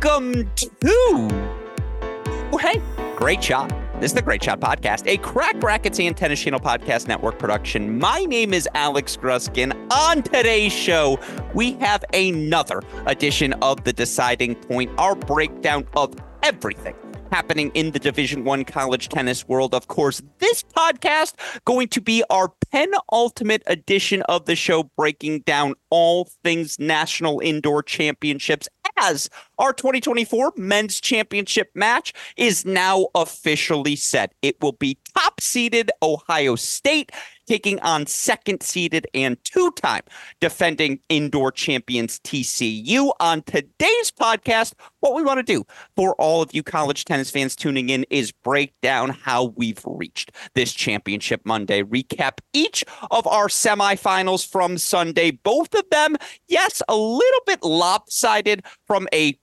Welcome to. Oh, hey, great shot. This is the Great Shot Podcast, a Cracked Racquets and Tennis Channel Podcast Network production. My name is Alex Gruskin. On today's show, we have another edition of The Deciding Point, our breakdown of everything happening in the division one college tennis world of course this podcast going to be our penultimate edition of the show breaking down all things national indoor championships as our 2024 men's championship match is now officially set. It will be top seeded Ohio State taking on second seeded and two time defending indoor champions TCU. On today's podcast, what we want to do for all of you college tennis fans tuning in is break down how we've reached this championship Monday, recap each of our semifinals from Sunday, both of them, yes, a little bit lopsided from a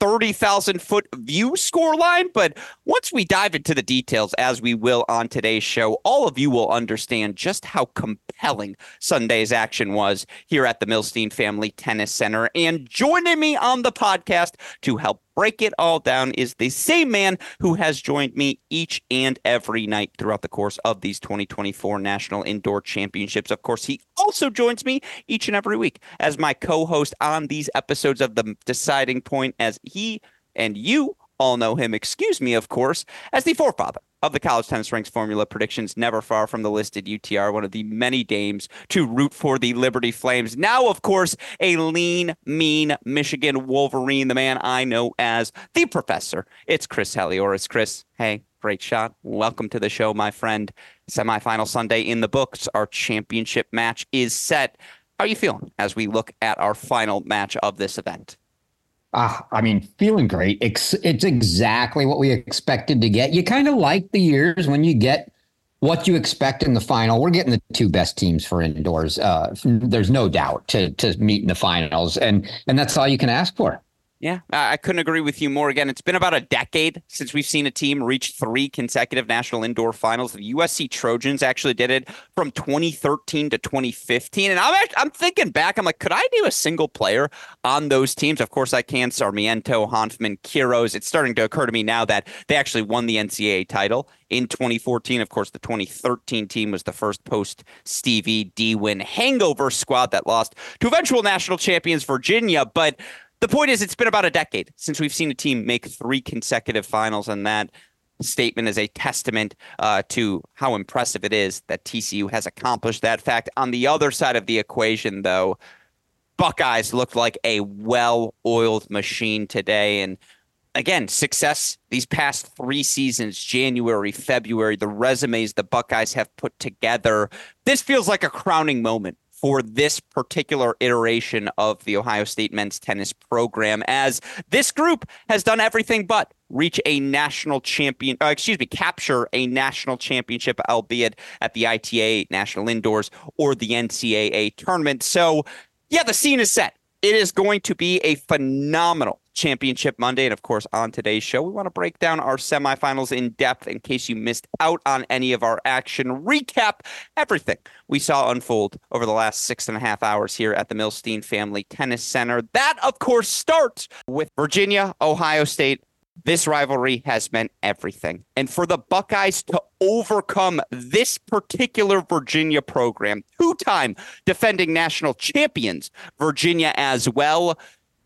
30,000 foot view score line. But once we dive into the details, as we will on today's show, all of you will understand just how compelling Sunday's action was here at the Milstein Family Tennis Center. And joining me on the podcast to help break it all down is the same man who has joined me each and every night throughout the course of these 2024 National Indoor Championships. Of course, he also joins me each and every week as my co host on these episodes of The Deciding Point, as he and you all know him, excuse me, of course, as the forefather of the college tennis ranks formula predictions, never far from the listed UTR, one of the many dames to root for the Liberty Flames. Now, of course, a lean, mean Michigan Wolverine, the man I know as the professor. It's Chris Halioris. Chris, hey, great shot. Welcome to the show, my friend. Semifinal Sunday in the books. Our championship match is set. How are you feeling as we look at our final match of this event? Ah, I mean, feeling great. It's, it's exactly what we expected to get. You kind of like the years when you get what you expect in the final. We're getting the two best teams for indoors. Uh, there's no doubt to to meet in the finals, and and that's all you can ask for. Yeah, I couldn't agree with you more. Again, it's been about a decade since we've seen a team reach three consecutive national indoor finals. The USC Trojans actually did it from 2013 to 2015. And I'm I'm thinking back, I'm like, could I do a single player on those teams? Of course, I can. Sarmiento, Hanfmann, Quiroz. It's starting to occur to me now that they actually won the NCAA title in 2014. Of course, the 2013 team was the first post Stevie D win hangover squad that lost to eventual national champions Virginia. But the point is, it's been about a decade since we've seen a team make three consecutive finals, and that statement is a testament uh, to how impressive it is that TCU has accomplished that fact. On the other side of the equation, though, Buckeyes looked like a well oiled machine today. And again, success these past three seasons January, February, the resumes the Buckeyes have put together. This feels like a crowning moment for this particular iteration of the Ohio State men's tennis program, as this group has done everything but reach a national champion, uh, excuse me, capture a national championship, albeit at the ITA National Indoors or the NCAA tournament. So, yeah, the scene is set. It is going to be a phenomenal Championship Monday. And of course, on today's show, we want to break down our semifinals in depth in case you missed out on any of our action. Recap everything we saw unfold over the last six and a half hours here at the Milstein Family Tennis Center. That, of course, starts with Virginia, Ohio State. This rivalry has meant everything. And for the Buckeyes to overcome this particular Virginia program, two time defending national champions, Virginia as well,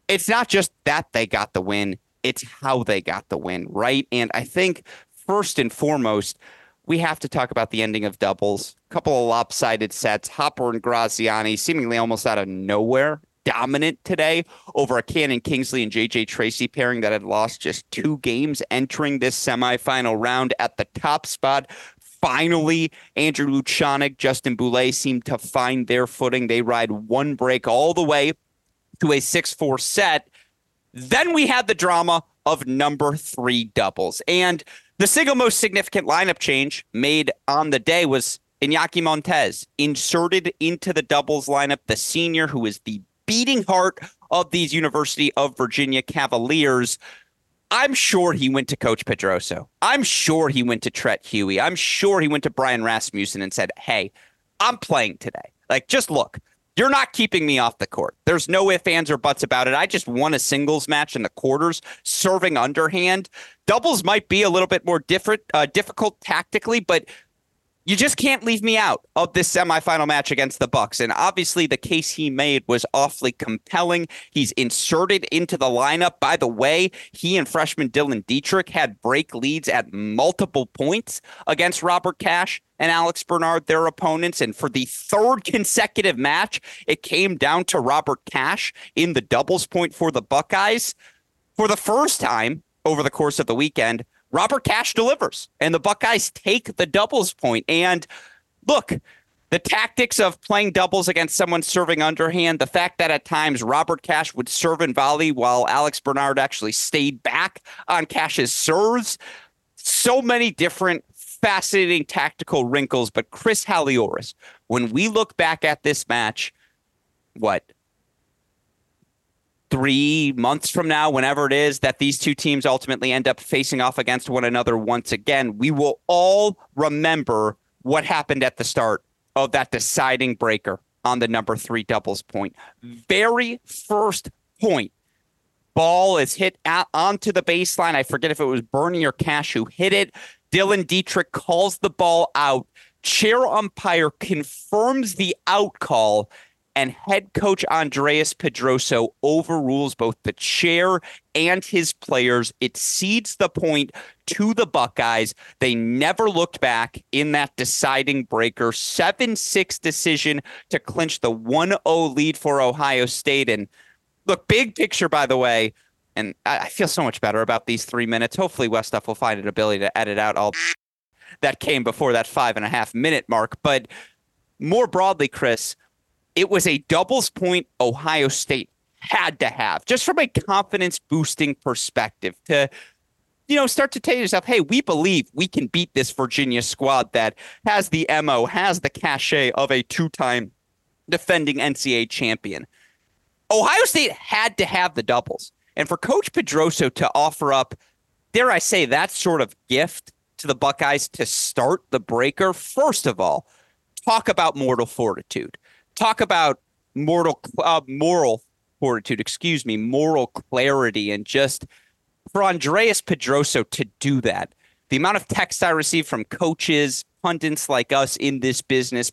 it's not just that they got the win, it's how they got the win, right? And I think first and foremost, we have to talk about the ending of doubles. A couple of lopsided sets. Hopper and Graziani seemingly almost out of nowhere dominant today over a Cannon Kingsley and JJ Tracy pairing that had lost just two games entering this semifinal round at the top spot. Finally, Andrew Luchanik, Justin Boulais seem to find their footing. They ride one break all the way to a 6 4 set. Then we had the drama of number three doubles. And the single most significant lineup change made on the day was Iñaki Montes inserted into the doubles lineup, the senior who is the beating heart of these University of Virginia Cavaliers. I'm sure he went to Coach Pedroso. I'm sure he went to Treat Huey. I'm sure he went to Brian Rasmussen and said, Hey, I'm playing today. Like, just look, you're not keeping me off the court. There's no ifs, ands, or buts about it. I just won a singles match in the quarters, serving underhand. Doubles might be a little bit more different, uh, difficult tactically, but you just can't leave me out of this semifinal match against the Bucks. And obviously, the case he made was awfully compelling. He's inserted into the lineup. By the way, he and freshman Dylan Dietrich had break leads at multiple points against Robert Cash and Alex Bernard, their opponents. And for the third consecutive match, it came down to Robert Cash in the doubles point for the Buckeyes. For the first time over the course of the weekend, Robert Cash delivers, and the Buckeyes take the doubles point. And look, the tactics of playing doubles against someone serving underhand, the fact that at times Robert Cash would serve and volley while Alex Bernard actually stayed back on Cash's serves, so many different fascinating tactical wrinkles. But Chris Halioris, when we look back at this match, what three months from now, whenever it is that these two teams ultimately end up facing off against one another once again, we will all remember what happened at the start of that deciding breaker on the number three doubles point. Very first point. Ball is hit out onto the baseline. I forget if it was Bernie or Cash who hit it. Dylan Dietrich calls the ball out. Chair umpire confirms the out call and head coach Andres Pedroso overrules both the chair and his players. It cedes the point to the Buckeyes. They never looked back in that deciding breaker. 7 6 decision to clinch the 1 0 lead for Ohio State. And look, big picture, by the way. And I feel so much better about these three minutes. Hopefully, Westuff will find an ability to edit out all that came before that five and a half minute mark. But more broadly, Chris, it was a doubles point Ohio State had to have, just from a confidence boosting perspective, to you know start to tell yourself, hey, we believe we can beat this Virginia squad that has the mo, has the cachet of a two time defending NCAA champion. Ohio State had to have the doubles, and for Coach Pedroso to offer up, dare I say, that sort of gift to the Buckeyes to start the breaker. First of all, talk about mortal fortitude talk about mortal uh, moral fortitude, excuse me, moral clarity, and just for Andres Pedroso to do that. The amount of text I receive from coaches, pundits like us in this business,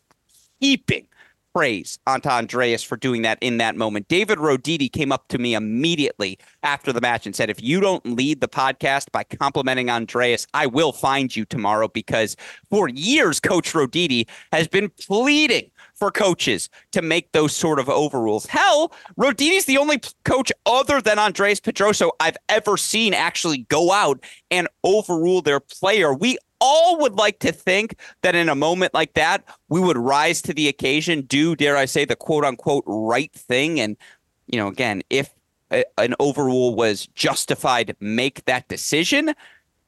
heaping praise onto Andres for doing that in that moment. David Roditi came up to me immediately after the match and said, If you don't lead the podcast by complimenting Andres, I will find you tomorrow because for years, Coach Roditi has been pleading for coaches to make those sort of overrules. Hell, Roditi's the only coach other than Andres Pedroso I've ever seen actually go out and overrule their player. We all would like to think that in a moment like that, we would rise to the occasion, do, dare I say, the quote unquote right thing. And, you know, again, if a, an overrule was justified, make that decision.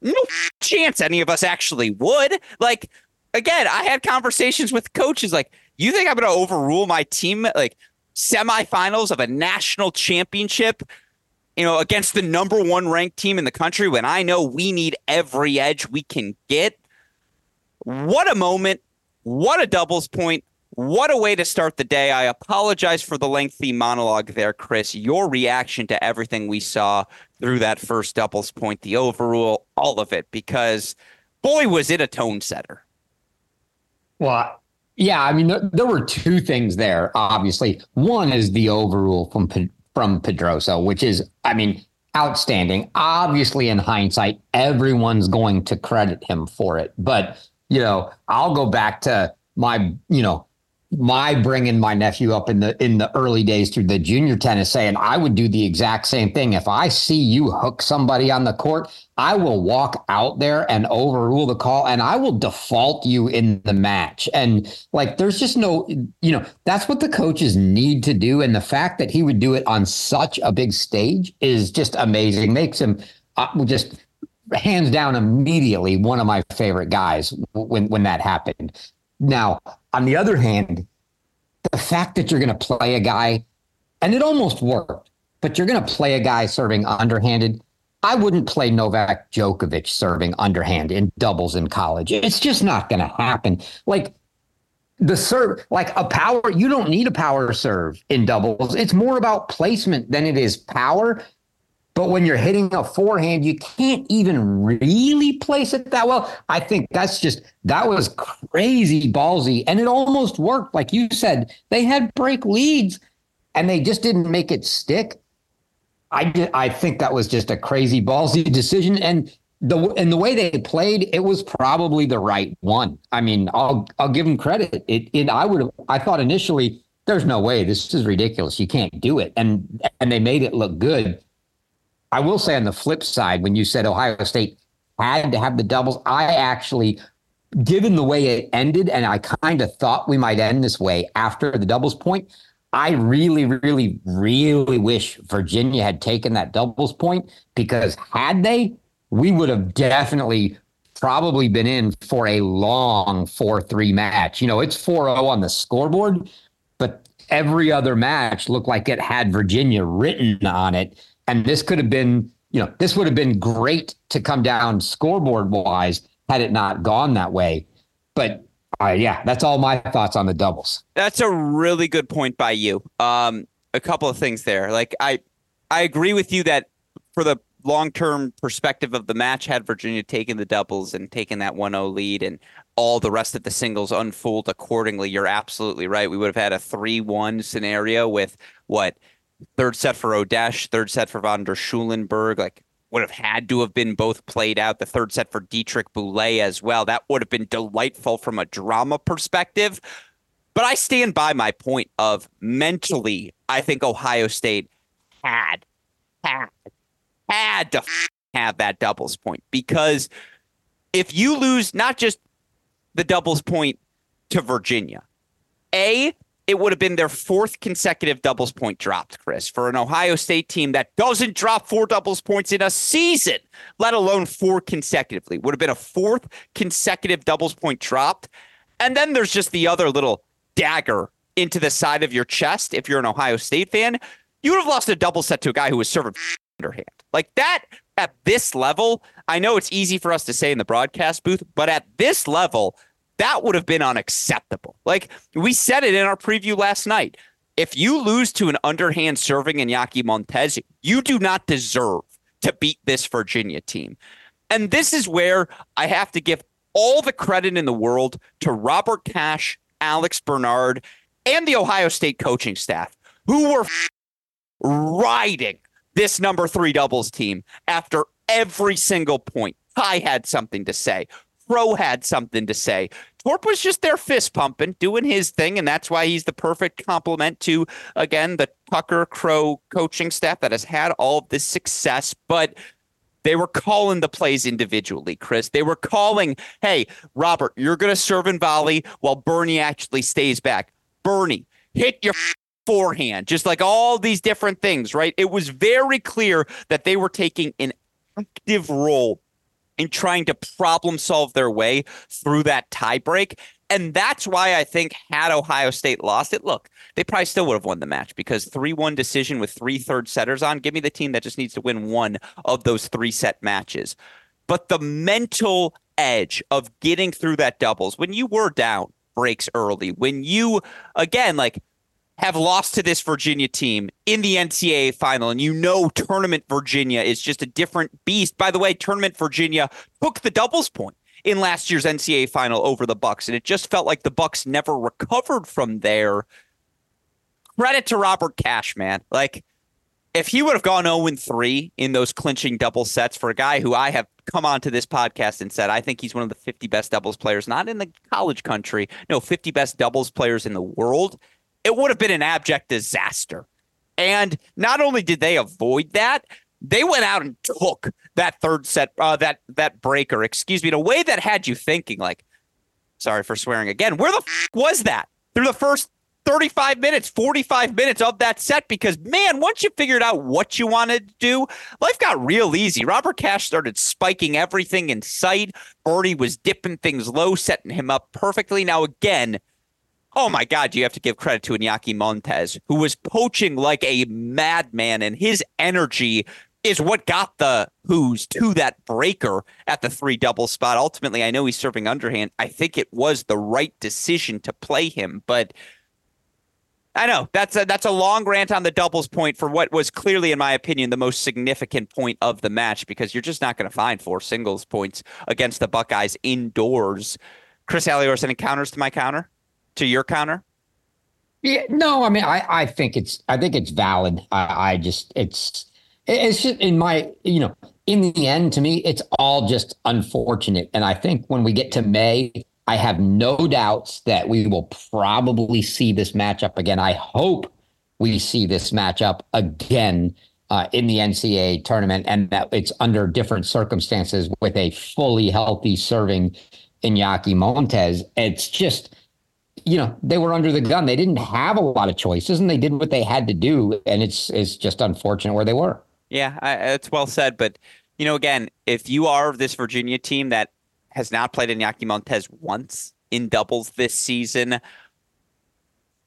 No chance any of us actually would. Like, again, I had conversations with coaches like, you think I'm going to overrule my team like semifinals of a national championship, you know, against the number one ranked team in the country when I know we need every edge we can get? What a moment. What a doubles point. What a way to start the day. I apologize for the lengthy monologue there, Chris. Your reaction to everything we saw through that first doubles point, the overrule, all of it, because boy, was it a tone setter. Well, yeah, I mean, there, there, were two things there. Obviously, one is the overrule from from Pedroso, which is, I mean, outstanding. Obviously, in hindsight, everyone's going to credit him for it. But you know, I'll go back to my, you know, my bringing my nephew up in the in the early days through the junior tennis saying I would do the exact same thing. If I see you hook somebody on the court I will walk out there and overrule the call and I will default you in the match. And like there's just no you know that's what the coaches need to do. And the fact that he would do it on such a big stage is just amazing. Makes him uh, just hands down immediately one of my favorite guys when when that happened. Now, on the other hand, the fact that you're going to play a guy, and it almost worked, but you're going to play a guy serving underhanded. I wouldn't play Novak Djokovic serving underhand in doubles in college. It's just not going to happen. Like the serve, like a power, you don't need a power serve in doubles. It's more about placement than it is power. But when you're hitting a forehand, you can't even really place it that well. I think that's just that was crazy ballsy, and it almost worked. Like you said, they had break leads, and they just didn't make it stick. I I think that was just a crazy ballsy decision, and the and the way they played, it was probably the right one. I mean, I'll I'll give them credit. It it I would have I thought initially there's no way this is ridiculous. You can't do it, and and they made it look good I will say on the flip side, when you said Ohio State had to have the doubles, I actually, given the way it ended, and I kind of thought we might end this way after the doubles point, I really, really, really wish Virginia had taken that doubles point because had they, we would have definitely probably been in for a long 4 3 match. You know, it's 4 0 on the scoreboard, but every other match looked like it had Virginia written on it. And this could have been, you know, this would have been great to come down scoreboard wise had it not gone that way. But uh, yeah, that's all my thoughts on the doubles. That's a really good point by you. Um, a couple of things there. Like I, I agree with you that for the long-term perspective of the match, had Virginia taken the doubles and taken that 1-0 lead and all the rest of the singles unfold accordingly, you're absolutely right. We would have had a 3-1 scenario with what third set for Rodesch, third set for Von der Schulenburg, like would have had to have been both played out. The third set for Dietrich Boulais as well. That would have been delightful from a drama perspective. But I stand by my point of mentally, I think Ohio State had, had, had to have that doubles point because if you lose not just the doubles point to Virginia, A, it would have been their fourth consecutive doubles point dropped, Chris, for an Ohio State team that doesn't drop four doubles points in a season, let alone four consecutively. Would have been a fourth consecutive doubles point dropped. And then there's just the other little dagger into the side of your chest if you're an Ohio State fan. You would have lost a double set to a guy who was serving underhand. Like that at this level, I know it's easy for us to say in the broadcast booth, but at this level, that would have been unacceptable. Like we said it in our preview last night. If you lose to an underhand serving Iñaki Montes, you do not deserve to beat this Virginia team. And this is where I have to give all the credit in the world to Robert Cash, Alex Bernard, and the Ohio State coaching staff who were riding this number three doubles team after every single point. I had something to say. Pro had something to say. Torp was just there fist pumping, doing his thing, and that's why he's the perfect complement to, again, the Tucker Crow coaching staff that has had all of this success. But they were calling the plays individually, Chris. They were calling, hey, Robert, you're going to serve and volley while Bernie actually stays back. Bernie, hit your forehand, just like all these different things, right? It was very clear that they were taking an active role in trying to problem solve their way through that tiebreak. And that's why I think had Ohio State lost it, look, they probably still would have won the match because 3 1 decision with three third setters on. Give me the team that just needs to win one of those three set matches. But the mental edge of getting through that doubles when you were down breaks early, when you, again, like, have lost to this Virginia team in the NCAA final, and you know Tournament Virginia is just a different beast. By the way, Tournament Virginia took the doubles point in last year's NCAA final over the Bucks, and it just felt like the Bucks never recovered from there. Credit to Robert Cash, man. Like if he would have gone 0 3 in those clinching double sets for a guy who I have come onto this podcast and said I think he's one of the 50 best doubles players, not in the college country, no, 50 best doubles players in the world, it would have been an abject disaster. And not only did they avoid that, they went out and took that third set, uh, that that breaker, excuse me, in a way that had you thinking, like, sorry for swearing again, where the f- was that through the first 35 minutes, 45 minutes of that set because, man, once you figured out what you wanted to do, life got real easy. Robert Cash started spiking everything in sight. Bernie was dipping things low, setting him up perfectly. Now, again, oh my God, you have to give credit to Iñaki Montes, who was poaching like a madman, and his energy is what got the Who's to that breaker at the three double spot. Ultimately, I know he's serving underhand. I think it was the right decision to play him, but I know that's a that's a long rant on the doubles point for what was clearly, in my opinion, the most significant point of the match because you're just not going to find four singles points against the Buckeyes indoors. Chris Halioris, any counters to my counter? To your counter? Yeah, no, I mean, I, I think it's I think it's valid. I, I just it's it's just in my you know in the end to me it's all just unfortunate, and I think when we get to May, I have no doubts that we will probably see this matchup again. I hope we see this matchup again uh, in the NCAA tournament and that it's under different circumstances with a fully healthy serving Iñaki Montes. It's just, you know, they were under the gun. They didn't have a lot of choices and they did what they had to do. And it's, it's just unfortunate where they were. Yeah, I, it's well said. But, you know, again, if you are this Virginia team that has not played Iñaki Montes once in doubles this season.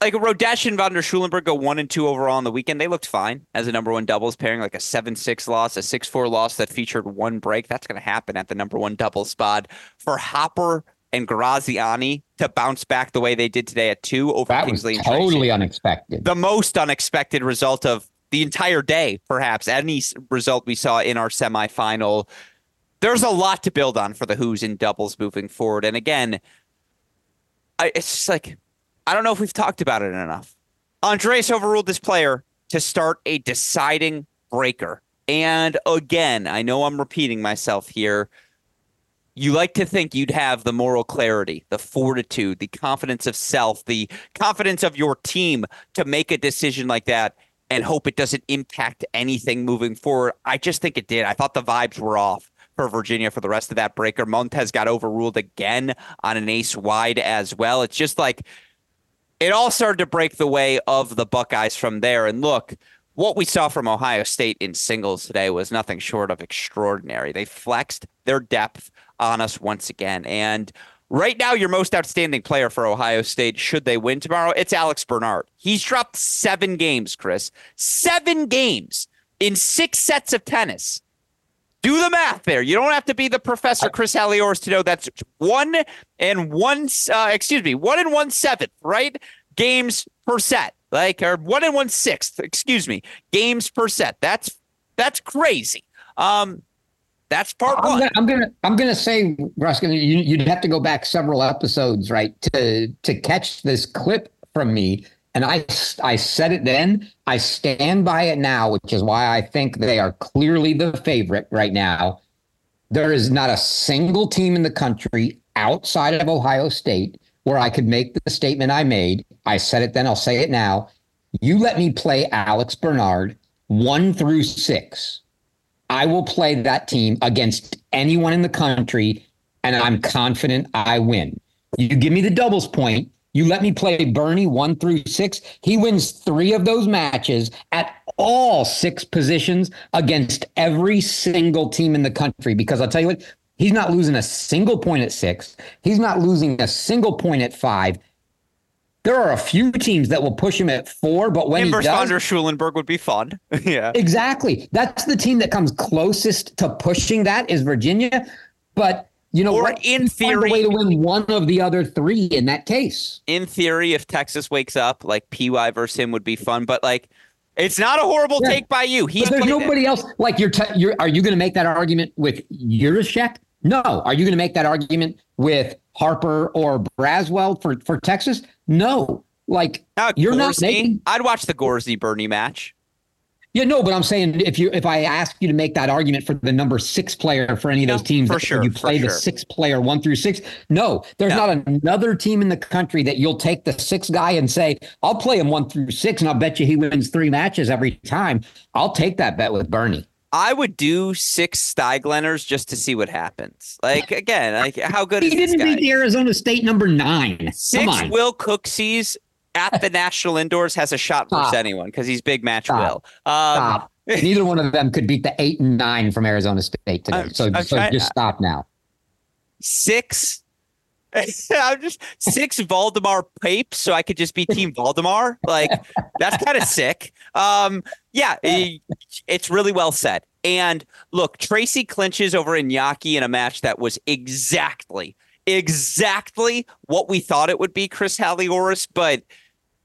Like Rodesch and Von der Schulenburg go one and two overall on the weekend. They looked fine as a number one doubles pairing, like a seven six loss, a six four loss that featured one break. That's going to happen at the number one double spot for Hopper and Graziani to bounce back the way they did today at two over that Kingsley. Was totally unexpected. The most unexpected result of the entire day, perhaps any result we saw in our semifinal there's a lot to build on for the Hoos in doubles moving forward. And again, I, it's just like I don't know if we've talked about it enough. Andres overruled this player to start a deciding breaker. And again, I know I'm repeating myself here. You like to think you'd have the moral clarity, the fortitude, the confidence of self, the confidence of your team to make a decision like that and hope it doesn't impact anything moving forward. I just think it did. I thought the vibes were off for Virginia for the rest of that breaker. Montes got overruled again on an ace wide as well. It's just like it all started to break the way of the Buckeyes from there. And look, what we saw from Ohio State in singles today was nothing short of extraordinary. They flexed their depth on us once again. And right now, your most outstanding player for Ohio State, should they win tomorrow, it's Alex Bernard. He's dropped seven games, Chris. Seven games in six sets of tennis. Do the math there. You don't have to be the professor Chris Halioris to know that's one and one. Uh, excuse me, one and one seventh, right? Games per set, like or one and one sixth. Excuse me, games per set. That's that's crazy. Um, that's part I'm one. Gonna, I'm gonna I'm gonna say, Gruskin, you, you'd have to go back several episodes, right, to to catch this clip from me and I, I said it then. I stand by it now, which is why I think they are clearly the favorite right now. There is not a single team in the country outside of Ohio State where I could make the statement I made. I said it then, I'll say it now. You let me play Alex Bernard one through six. I will play that team against anyone in the country, and I'm confident I win. You give me the doubles point, you let me play Bernie one through six. He wins three of those matches at all six positions against every single team in the country. Because I'll tell you what, he's not losing a single point at six. He's not losing a single point at five. There are a few teams that will push him at four, but when Inverse he does, Von Schulenburg would be fun. yeah, exactly. That's the team that comes closest to pushing that is Virginia. But you know, or what? in theory, way to win one of the other three in that case. In theory, if Texas wakes up, like PY versus him would be fun, but like. It's not a horrible yeah. take by you. He's but there's nobody it. else. Like you're, te- you're, are you going to make that argument with Yurachek? No. Are you going to make that argument with Harper or Braswell for for Texas? No. Like now, you're Gorsey, not making. I'd watch the Gorsey Bernie match. Yeah, no, but I'm saying if you if I ask you to make that argument for the number six player for any of those teams, for sure, you play the sure. six player one through six. No, there's no. not another team in the country that you'll take the six guy and say, I'll play him one through six, and I'll bet you he wins three matches every time. I'll take that bet with Bernie. I would do six Steiglenners just to see what happens. Like again, like how good he is didn't beat the Arizona State number nine. Six Will Cooksies at the National Indoors has a shot versus anyone because he's big match Stop. Will. Um, Stop. Neither one of them could beat the eight and nine from Arizona State today. I'm- so, I'm so trying- just stop now. six. I'm just six Valdemar Papes, so I could just be Team Valdemar. Like that's kind of sick. Um, yeah, it- it's really well said. And look, Tracy clinches over Iñaki in a match that was exactly, exactly what we thought it would be, Chris Halioris. But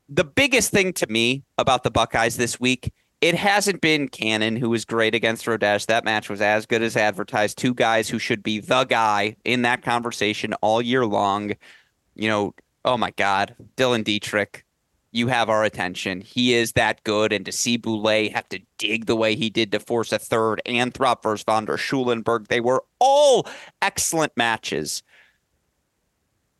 the biggest thing to me about the Buckeyes this week, it hasn't been Cannon, who was great against Rodesch. That match was as good as advertised. Two guys who should be the guy in that conversation all year long. You know, oh my God, Dylan Dietrich, you have our attention. He is that good. And to see Boulais have to dig the way he did to force a third and Throp versus Von der Schulenburg, they were all excellent matches.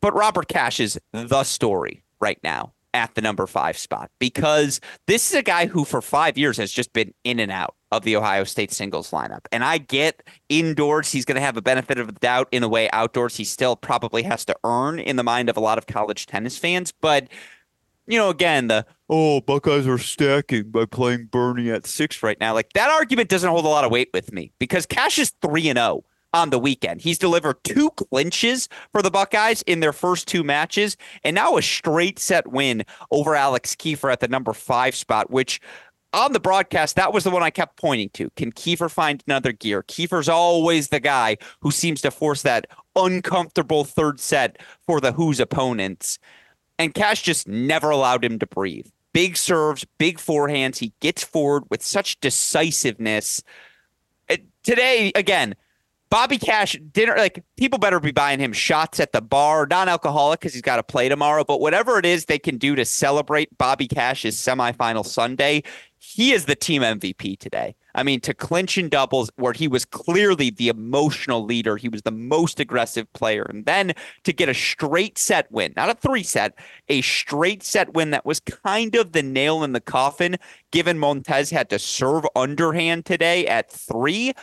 But Robert Cash is the story right now at the number five spot because this is a guy who for five years has just been in and out of the Ohio State singles lineup. And I get indoors, he's going to have a benefit of the doubt in a way outdoors, he still probably has to earn in the mind of a lot of college tennis fans. But, you know, again, the, oh, Buckeyes are stacking by playing Bernie at six right now. Like that argument doesn't hold a lot of weight with me because Cash is 3 and 0 on the weekend. He's delivered two clinches for the Buckeyes in their first two matches, and now a straight set win over Alex Kiefer at the number five spot, which on the broadcast, that was the one I kept pointing to. Can Kiefer find another gear? Kiefer's always the guy who seems to force that uncomfortable third set for the Hoos opponents. And Cash just never allowed him to breathe. Big serves, big forehands. He gets forward with such decisiveness. Today, again, Bobby Cash dinner like people better be buying him shots at the bar, non-alcoholic because he's got to play tomorrow. But whatever it is they can do to celebrate Bobby Cash's semifinal Sunday, he is the team MVP today. I mean, to clinch in doubles where he was clearly the emotional leader, he was the most aggressive player, and then to get a straight set win, not a three set, a straight set win that was kind of the nail in the coffin, given Montes had to serve underhand today at three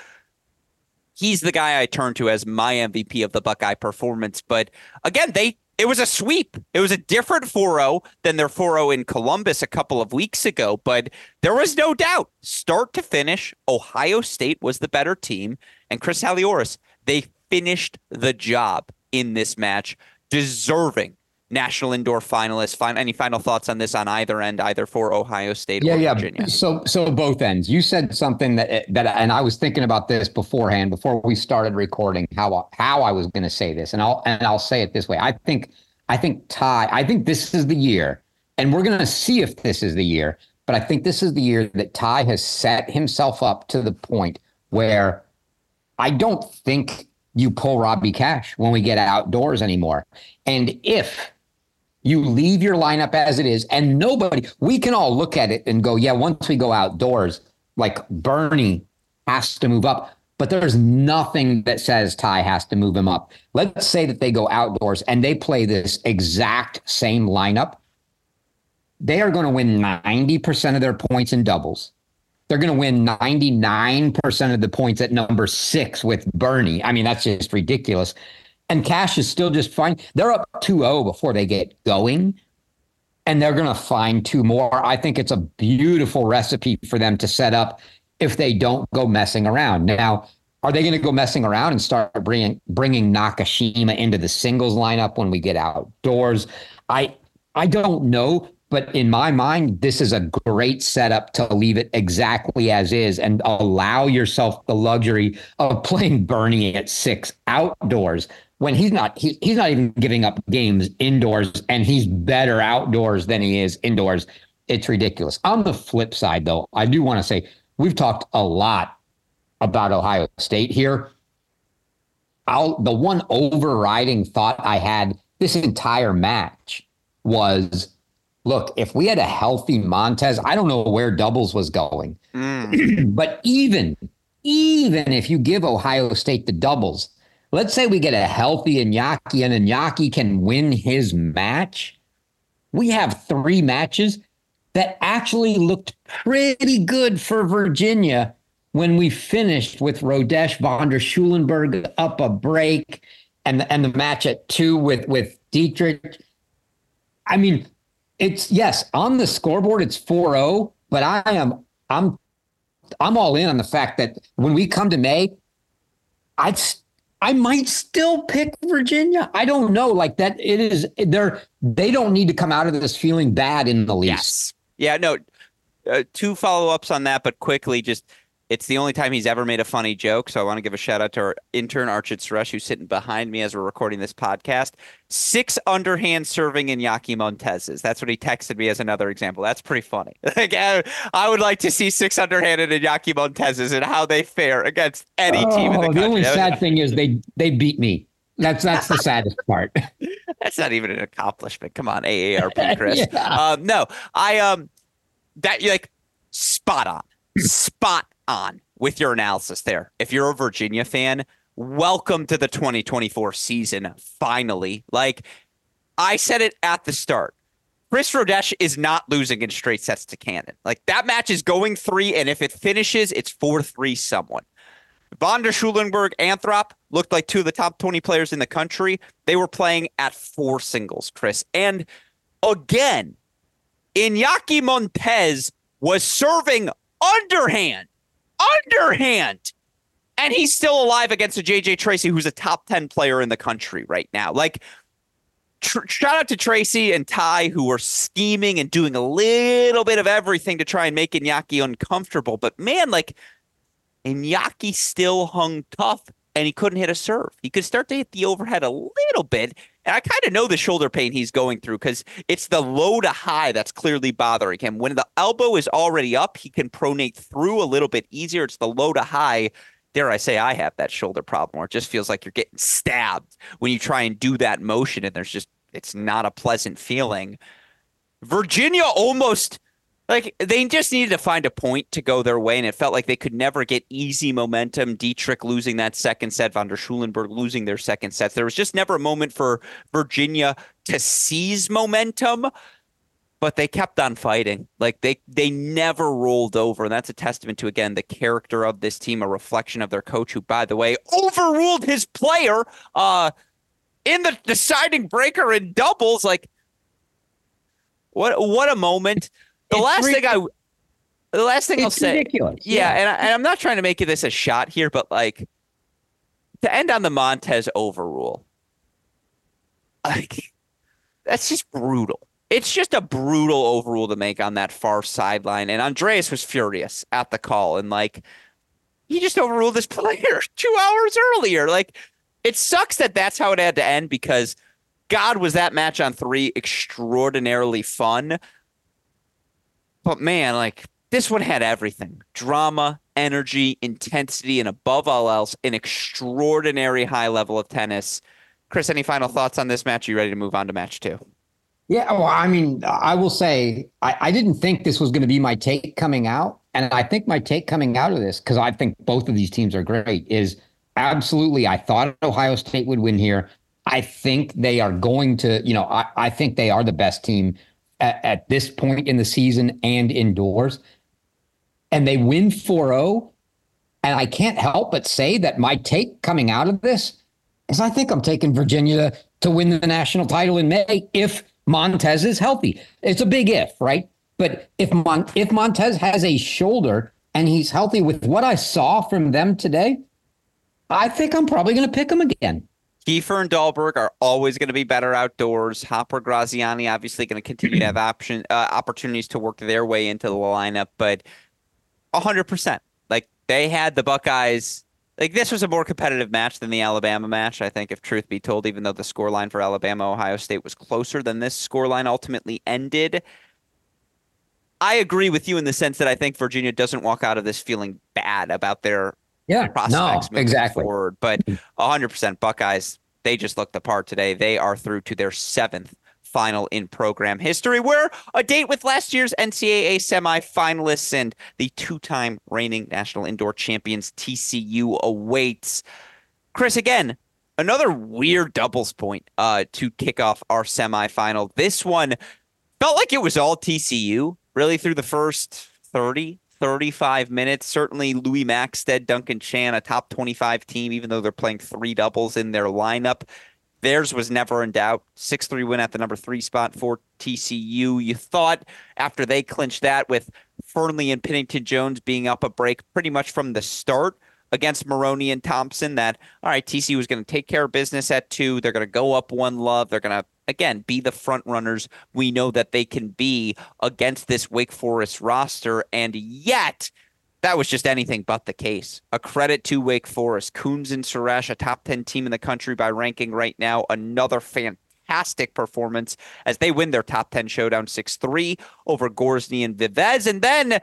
he's the guy I turn to as my MVP of the Buckeye performance. But again, they it was a sweep. It was a different 4-0 than their 4-0 in Columbus a couple of weeks ago, but there was no doubt, start to finish, Ohio State was the better team, and Chris Halioris, they finished the job in this match, deserving national indoor finalists. Fin- any final thoughts on this on either end, either for Ohio State yeah, or yeah. Virginia? So, so both ends. You said something that that, and I was thinking about this beforehand, before we started recording, how how I was going to say this, and I'll and I'll say it this way. I think I think Ty. I think this is the year, and we're going to see if this is the year. But I think this is the year that Ty has set himself up to the point where I don't think you pull Robbie Cash when we get outdoors anymore. And if you leave your lineup as it is, and nobody, we can all look at it and go, yeah, once we go outdoors, like Bernie has to move up. But there's nothing that says Ty has to move him up. Let's say that they go outdoors and they play this exact same lineup. They are going to win 90% of their points in doubles. They're going to win 99% of the points at number six with Bernie. I mean, that's just ridiculous and Cash is still just fine. They're up 2-0 before they get going, and they're going to find two more. I think it's a beautiful recipe for them to set up if they don't go messing around. Now, are they going to go messing around and start bringing bringing Nakashima into the singles lineup when we get outdoors? I I don't know, but in my mind, this is a great setup to leave it exactly as is and allow yourself the luxury of playing Bernie at six outdoors when he's not he, he's not even giving up games indoors and he's better outdoors than he is indoors. It's ridiculous. On the flip side though i do want to say we've talked a lot about ohio state here. I'll, the one overriding thought i had this entire match was look, if we had a healthy Montes, I don't know where doubles was going. Mm. but even, even if you give Ohio State the doubles, let's say we get a healthy Iñaki and Iñaki can win his match. We have three matches that actually looked pretty good for Virginia when we finished with Rodesch von der Schulenburg up a break and and the match at two with with Dietrich. I mean, it's yes, on the scoreboard it's 4-0, but I am I'm I'm all in on the fact that when we come to May, I'd I might still pick Virginia. I don't know. Like that, it is. They're they don't need to come out of this feeling bad in the least. Yes. Yeah. No. Uh, two follow ups on that, but quickly, just it's the only time he's ever made a funny joke. So I want to give a shout out to our intern, Archit Suresh, who's sitting behind me as we're recording this podcast. Six underhand serving Iñaki Montes's. That's what he texted me as another example. That's pretty funny. Like, I, would like to see six underhanded Iñaki Montes's and how they fare against any oh, team in the country. The only sad thing is they they beat me. That's that's the saddest part. that's not even an accomplishment. Come on, AARP, Chris. yeah. um, no, I um that like spot on, spot on with your analysis there. If you're a Virginia fan, welcome to the 2024 season, finally. Like I said it at the start. Chris Rodesch is not losing in straight sets to Cannon. Like that match is going three, and if it finishes, it's 4 3 someone. Von der Schulenburg, Anthrop looked like two of the top 20 players in the country. They were playing at four singles, Chris. And again, Iñaki Montes was serving underhand underhand. And he's still alive against a JJ Tracy, who's a top 10 player in the country right now. Like, tr- shout out to Tracy and Ty, who were scheming and doing a little bit of everything to try and make Iñaki uncomfortable. But man, like, Iñaki still hung tough and he couldn't hit a serve. He could start to hit the overhead a little bit. And I kind of know the shoulder pain he's going through because it's the low to high that's clearly bothering him. When the elbow is already up, he can pronate through a little bit easier. It's the low to high. Dare I say, I have that shoulder problem where it just feels like you're getting stabbed when you try and do that motion, and there's just, it's not a pleasant feeling. Virginia almost like they just needed to find a point to go their way, and it felt like they could never get easy momentum. Dietrich losing that second set, von der Schulenburg losing their second set. There was just never a moment for Virginia to seize momentum, but they kept on fighting. Like they they never rolled over, and that's a testament to again the character of this team, a reflection of their coach, who, by the way, overruled his player uh, in the deciding breaker in doubles. Like what what a moment the it's last thing I the last thing I'll say, ridiculous. yeah, yeah. And, I, and I'm not trying to make this a shot here, but like to end on the Montes overrule, like that's just brutal. It's just a brutal overrule to make on that far sideline. And Andres was furious at the call and like he just overruled this player two hours earlier. Like it sucks that that's how it had to end because God was that match on three extraordinarily fun. But man, like this one had everything drama, energy, intensity, and above all else, an extraordinary high level of tennis. Chris, any final thoughts on this match? Are you ready to move on to match two? Yeah, well, I mean, I will say I, I didn't think this was going to be my take coming out. And I think my take coming out of this, because I think both of these teams are great, is absolutely I thought Ohio State would win here. I think they are going to, you know, I, I think they are the best team at, at this point in the season and indoors. And they win 4 0. And I can't help but say that my take coming out of this is I think I'm taking Virginia to win the national title in May if Montes is healthy. It's a big if, right? But if Mon- if Montes has a shoulder and he's healthy with what I saw from them today, I think I'm probably going to pick him again. Kiefer and Dahlberg are always going to be better outdoors. Hopper, Graziani obviously going to continue to have option uh, opportunities to work their way into the lineup, but hundred percent, like they had the Buckeyes. Like this was a more competitive match than the Alabama match, I think, if truth be told. Even though the scoreline for Alabama Ohio State was closer than this scoreline ultimately ended, I agree with you in the sense that I think Virginia doesn't walk out of this feeling bad about their yeah, prospects no, exactly. forward. But 100% Buckeyes, they just looked the part today. They are through to their seventh final in program history. We're a date with last year's NCAA semifinalists and the two time reigning national indoor champions TCU awaits. Chris, again, another weird doubles point uh, to kick off our semifinal. This one felt like it was all TCU really through the first 30, 35 minutes. Certainly Louis Maxted, Duncan Chan, a top 25 team, even though they're playing three doubles in their lineup. Theirs was never in doubt. 6 3 win at the number three spot for TCU. You thought after they clinched that with Fearnley and Pennington Jones being up a break pretty much from the start against Maroney and Thompson that, all right, TCU was going to take care of business at two. They're going to go up one love. They're going to, again, be the front runners we know that they can be against this Wake Forest roster. And yet, that was just anything but the case. A credit to Wake Forest. Coons and Suresh, a top 10 team in the country by ranking right now. Another fantastic performance as they win their top 10 showdown 6 3 over Gorzny and Vives. And then,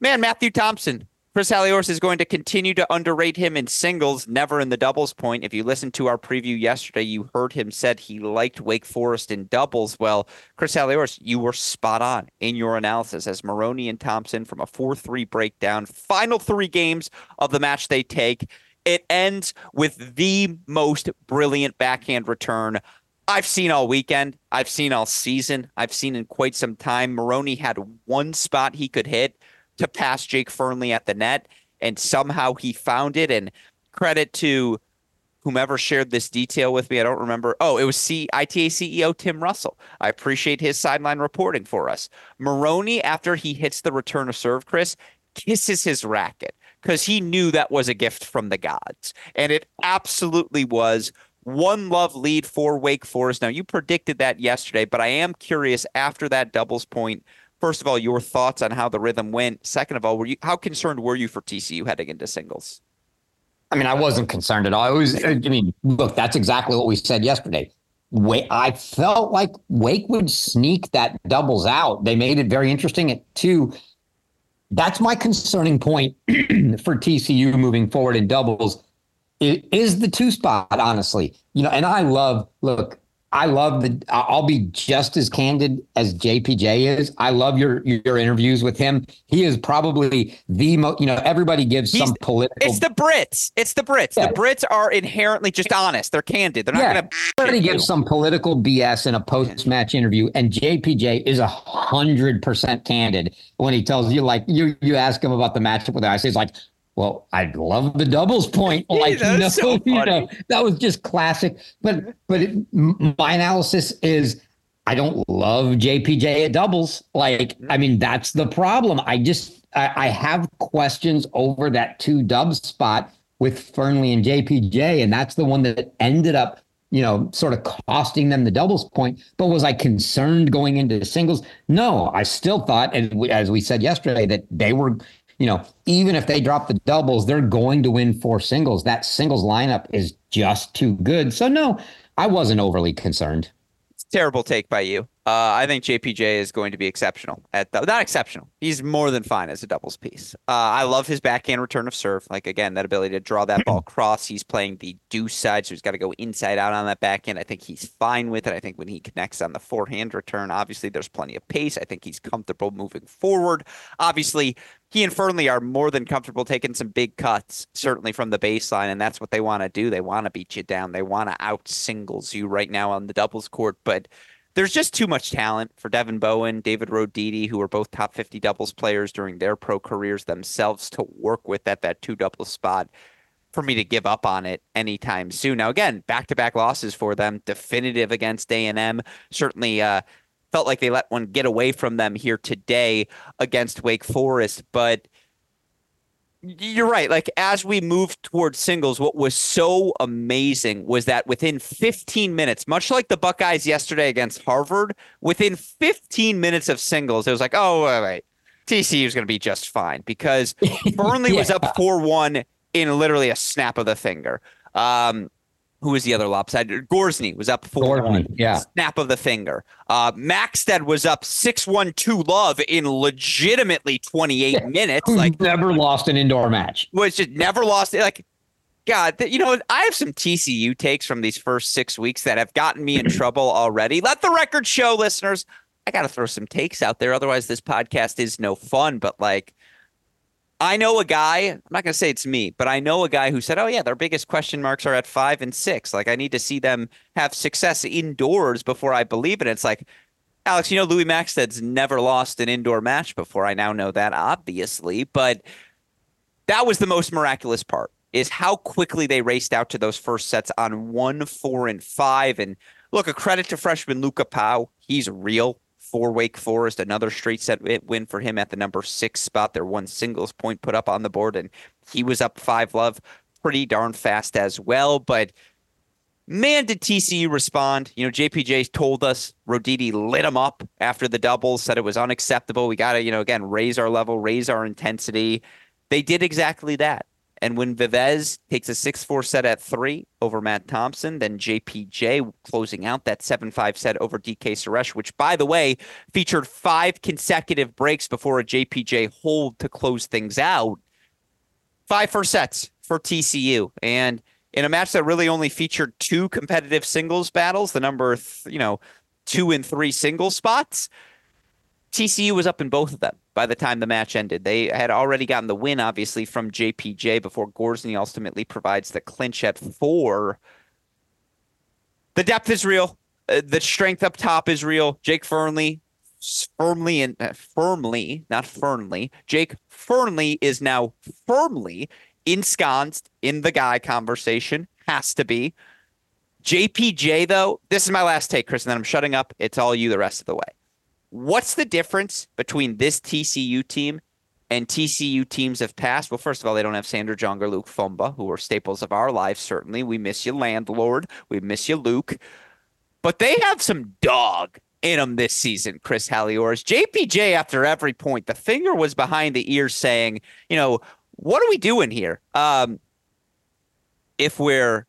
man, Matthew Thompson, Chris Halioris is going to continue to underrate him in singles, never in the doubles point. If you listened to our preview yesterday, you heard him said he liked Wake Forest in doubles. Well, Chris Halioris, you were spot on in your analysis as Maroney and Thompson from a 4-3 breakdown. Final three games of the match they take. It ends with the most brilliant backhand return I've seen all weekend. I've seen all season. I've seen in quite some time. Maroney had one spot he could hit to pass Jake Fearnley at the net, and somehow he found it. And credit to whomever shared this detail with me. I don't remember. Oh, it was C- ITA CEO Tim Russell. I appreciate his sideline reporting for us. Maroney, after he hits the return of serve, Chris, kisses his racket because he knew that was a gift from the gods. And it absolutely was. One love lead for Wake Forest. Now, you predicted that yesterday, but I am curious after that doubles point First of all, your thoughts on how the rhythm went. Second of all, were you how concerned were you for TCU heading into singles? I mean, I wasn't concerned at all. I was. I mean, look, that's exactly what we said yesterday. Wait, I felt like Wake would sneak that doubles out. They made it very interesting at two. That's my concerning point for TCU moving forward in doubles. It is the two spot, honestly. You know, and I love look, I love the. I'll be just as candid as JPJ is. I love your your interviews with him. He is probably the most. You know, everybody gives He's, some political. It's the Brits. It's the Brits. Yeah. The Brits are inherently just honest. They're candid. They're not yeah. going to. Everybody gives some political BS in a post match interview, and JPJ is a hundred percent candid when he tells you like you you ask him about the matchup with IC. He's like, well, I'd love the doubles point. Like, yeah, know, so you know, that was just classic. But but it, my analysis is I don't love JPJ at doubles. Like, I mean, that's the problem. I just I, I have questions over that two dub spot with Fearnley and JPJ, and that's the one that ended up you know, sort of costing them the doubles point. But was I concerned going into singles? No, I still thought, and as we said yesterday, that they were you know, even if they drop the doubles, they're going to win four singles. That singles lineup is just too good. So no, I wasn't overly concerned. It's terrible take by you. Uh, I think JPJ is going to be exceptional at the, not exceptional. He's more than fine as a doubles piece. Uh, I love his backhand return of serve. Like again, that ability to draw that ball cross. He's playing the deuce side, so he's got to go inside out on that backhand. I think he's fine with it. I think when he connects on the forehand return, obviously there's plenty of pace. I think he's comfortable moving forward. Obviously, he and Fearnley are more than comfortable taking some big cuts, certainly from the baseline, and that's what they want to do. They want to beat you down. They want to out singles you right now on the doubles court, but there's just too much talent for Devin Bowen, David Roditi, who are both top 50 doubles players during their pro careers themselves to work with at that two double spot for me to give up on it anytime soon. Now, again, back-to-back losses for them, definitive against A&M. Certainly uh, felt like they let one get away from them here today against Wake Forest, but – you're right. Like as we moved towards singles, what was so amazing was that within 15 minutes, much like the Buckeyes yesterday against Harvard, within 15 minutes of singles, it was like, oh, wait, wait. TCU is going to be just fine because Burnley yeah. was up 4 1 in literally a snap of the finger. Um, who was the other lopsided? Gorzny was up four. Yeah. Snap of the finger. Uh, Maxted was up six one two love in legitimately 28 yeah. minutes. Who's like never lost an indoor match. Was just never lost like God, you know, I have some TCU takes from these first six weeks that have gotten me in trouble already. Let the record show, listeners. I got to throw some takes out there. Otherwise, this podcast is no fun. But like, I know a guy, I'm not going to say it's me, but I know a guy who said, oh, yeah, their biggest question marks are at five and six. Like, I need to see them have success indoors before I believe it. It's like, Alex, you know, Louis Maxted's never lost an indoor match before. I now know that, obviously, but that was the most miraculous part is how quickly they raced out to those first sets on one, four, and five. And look, a credit to freshman Luca Pow. He's real for Wake Forest. Another straight set win for him at the number six spot. Their one singles point put up on the board, and he was up five love pretty darn fast as well. But man, did TCU respond? You know, JPJ told us Roditi lit him up after the doubles, said it was unacceptable. We got to, you know, again, raise our level, raise our intensity. They did exactly that. And when Vives takes a 6 4 set at three over Matt Thompson, then JPJ closing out that 7 5 set over DK Suresh, which, by the way, featured five consecutive breaks before a JPJ hold to close things out. Five first sets for TCU. And in a match that really only featured two competitive singles battles, the number, th- you know, two and three single spots, TCU was up in both of them by the time the match ended. They had already gotten the win, obviously, from JPJ before Gorzny ultimately provides the clinch at four. The depth is real. Uh, the strength up top is real. Jake Fearnley, firmly and uh, firmly, not Fearnley. Jake Fearnley is now firmly ensconced in the guy conversation. Has to be. JPJ though, this is my last take, Chris, and then I'm shutting up. It's all you the rest of the way. What's the difference between this TCU team and TCU teams of past? Well, first of all, they don't have Sander Jong or Luc Fomba, who are staples of our lives, certainly. We miss you, landlord. We miss you, Luke. But they have some dog in them this season, Chris Halioris. JPJ, after every point, the finger was behind the ear saying, you know, what are we doing here? Um, if we're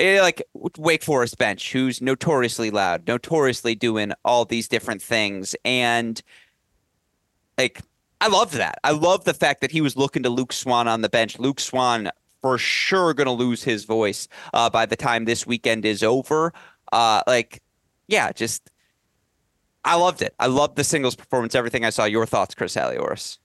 like Wake Forest bench, who's notoriously loud, notoriously doing all these different things, and like I love that. I love the fact that he was looking to Luke Swan on the bench. Luke Swan for sure going to lose his voice uh, by the time this weekend is over. Uh, like, yeah, just I loved it. I loved the singles performance. Everything I saw. Your thoughts, Chris Halioris?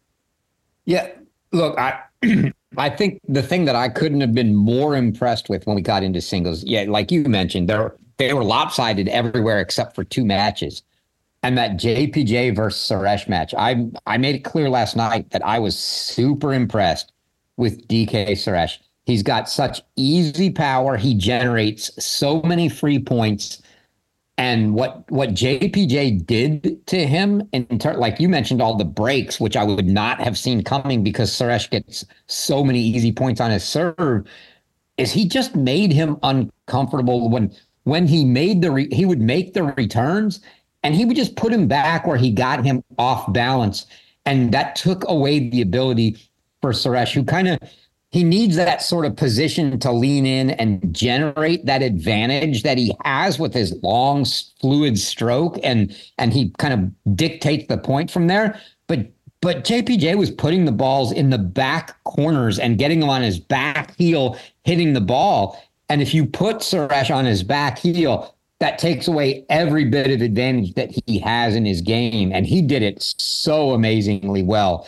Yeah, look, I I think the thing that I couldn't have been more impressed with when we got into singles, yeah, like you mentioned, they they were lopsided everywhere except for two matches. And that JPJ versus Suresh match, I I made it clear last night that I was super impressed with DK Suresh. He's got such easy power. He generates so many free points and what what JPJ did to him in ter- like you mentioned all the breaks which I would not have seen coming because Suresh gets so many easy points on his serve is he just made him uncomfortable when when he made the re- he would make the returns and he would just put him back where he got him off balance. And that took away the ability for Suresh who kind of he needs that sort of position to lean in and generate that advantage that he has with his long fluid stroke and and he kind of dictates the point from there. But but JPJ was putting the balls in the back corners and getting them on his back heel hitting the ball. And if you put Suresh on his back heel that takes away every bit of advantage that he has in his game. And he did it so amazingly well.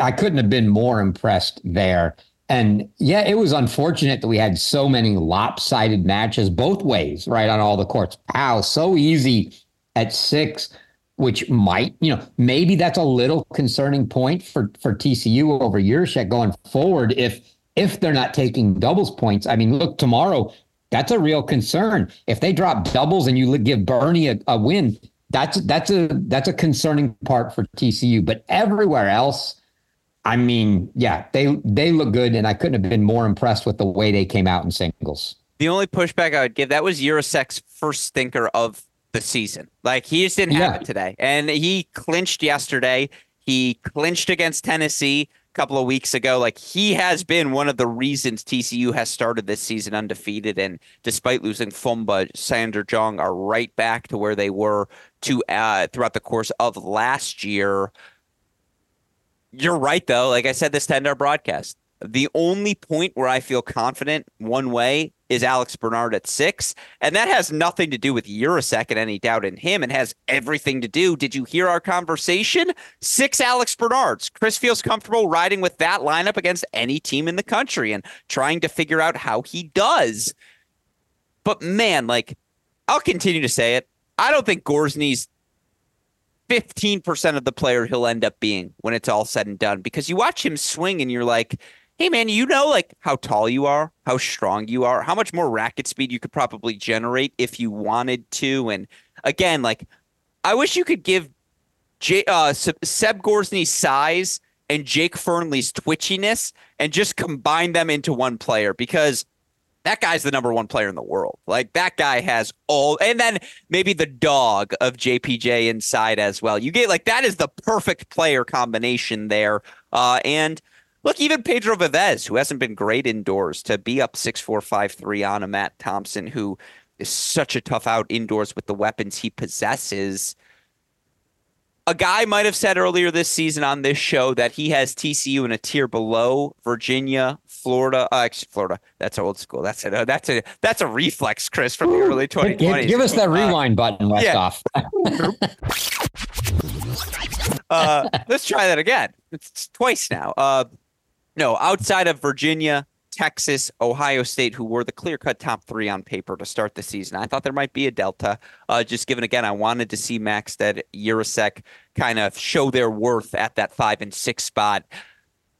I couldn't have been more impressed there and yeah, it was unfortunate that we had so many lopsided matches both ways, right? On all the courts. Wow, so easy at six, which might, you know, maybe that's a little concerning point for for TCU over Yurachek going forward if if they're not taking doubles points. I mean, look, tomorrow, that's a real concern. If they drop doubles and you give Bernie a, a win, that's that's a that's a concerning part for TCU. But everywhere else, I mean, yeah, they they look good, and I couldn't have been more impressed with the way they came out in singles. The only pushback I would give that was Yurachek's first stinker of the season. Like he just didn't have it today, and he clinched yesterday. He clinched against Tennessee a couple of weeks ago. Like he has been one of the reasons TCU has started this season undefeated, and despite losing Fomba, Sander Jong are right back to where they were to uh, throughout the course of last year. You're right, though. Like I said, this 10 our broadcast, The only point where I feel confident one way is Alex Bernard at six. And that has nothing to do with Jiricek and any doubt in him. It has everything to do. Did you hear our conversation? Six Alex Bernards. Chris feels comfortable riding with that lineup against any team in the country and trying to figure out how he does. But man, like, I'll continue to say it. I don't think Gorzny's 15% of the player he'll end up being when it's all said and done because you watch him swing and you're like, hey man, you know like how tall you are, how strong you are, how much more racket speed you could probably generate if you wanted to. And again, like I wish you could give J- uh, Seb Gorzny's size and Jake Fearnley's twitchiness and just combine them into one player because that guy's the number one player in the world. Like that guy has all, and then maybe the dog of JPJ inside as well. You get like that is the perfect player combination there. Uh, and look, even Pedro Vives, who hasn't been great indoors, to be up six four five three on a Matt Thompson, who is such a tough out indoors with the weapons he possesses a guy might have said earlier this season on this show that he has TCU in a tier below Virginia, Florida. Uh, actually, Florida. That's old school. That's a that's a that's a reflex, Chris, from the early 2020s. Give, give us that uh, rewind uh, button, West yeah. off. uh, let's try that again. It's twice now. Uh, no, outside of Virginia, Texas, Ohio State, who were the clear cut top three on paper to start the season. I thought there might be a delta. Uh, just given again, I wanted to see Maxted, Jiricek kind of show their worth at that five and six spot.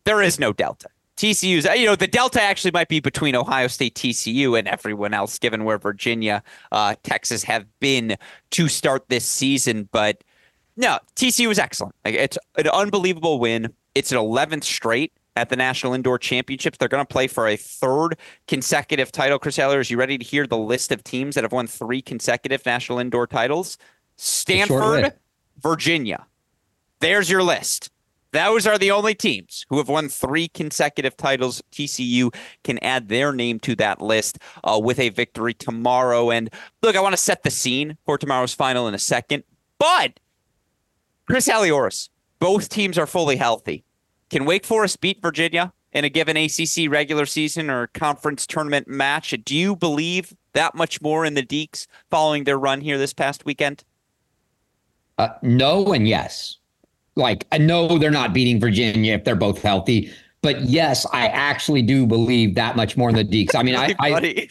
There is no delta. TCU's, you know, the delta actually might be between Ohio State, TCU, and everyone else, given where Virginia, uh, Texas have been to start this season. But no, TCU was excellent. It's an unbelievable win. It's an 11th straight at the National Indoor Championships. They're going to play for a third consecutive title. Chris Eller, are you ready to hear the list of teams that have won three consecutive National Indoor titles? Stanford, Virginia. There's your list. Those are the only teams who have won three consecutive titles. TCU can add their name to that list uh, with a victory tomorrow. And look, I want to set the scene for tomorrow's final in a second. But Chris Halioris, both teams are fully healthy. Can Wake Forest beat Virginia in a given ACC regular season or conference tournament match? Do you believe that much more in the Deacs following their run here this past weekend? Uh, no and yes. Like, I know they're not beating Virginia if they're both healthy, but yes, I actually do believe that much more in the Deacs. I mean, I, I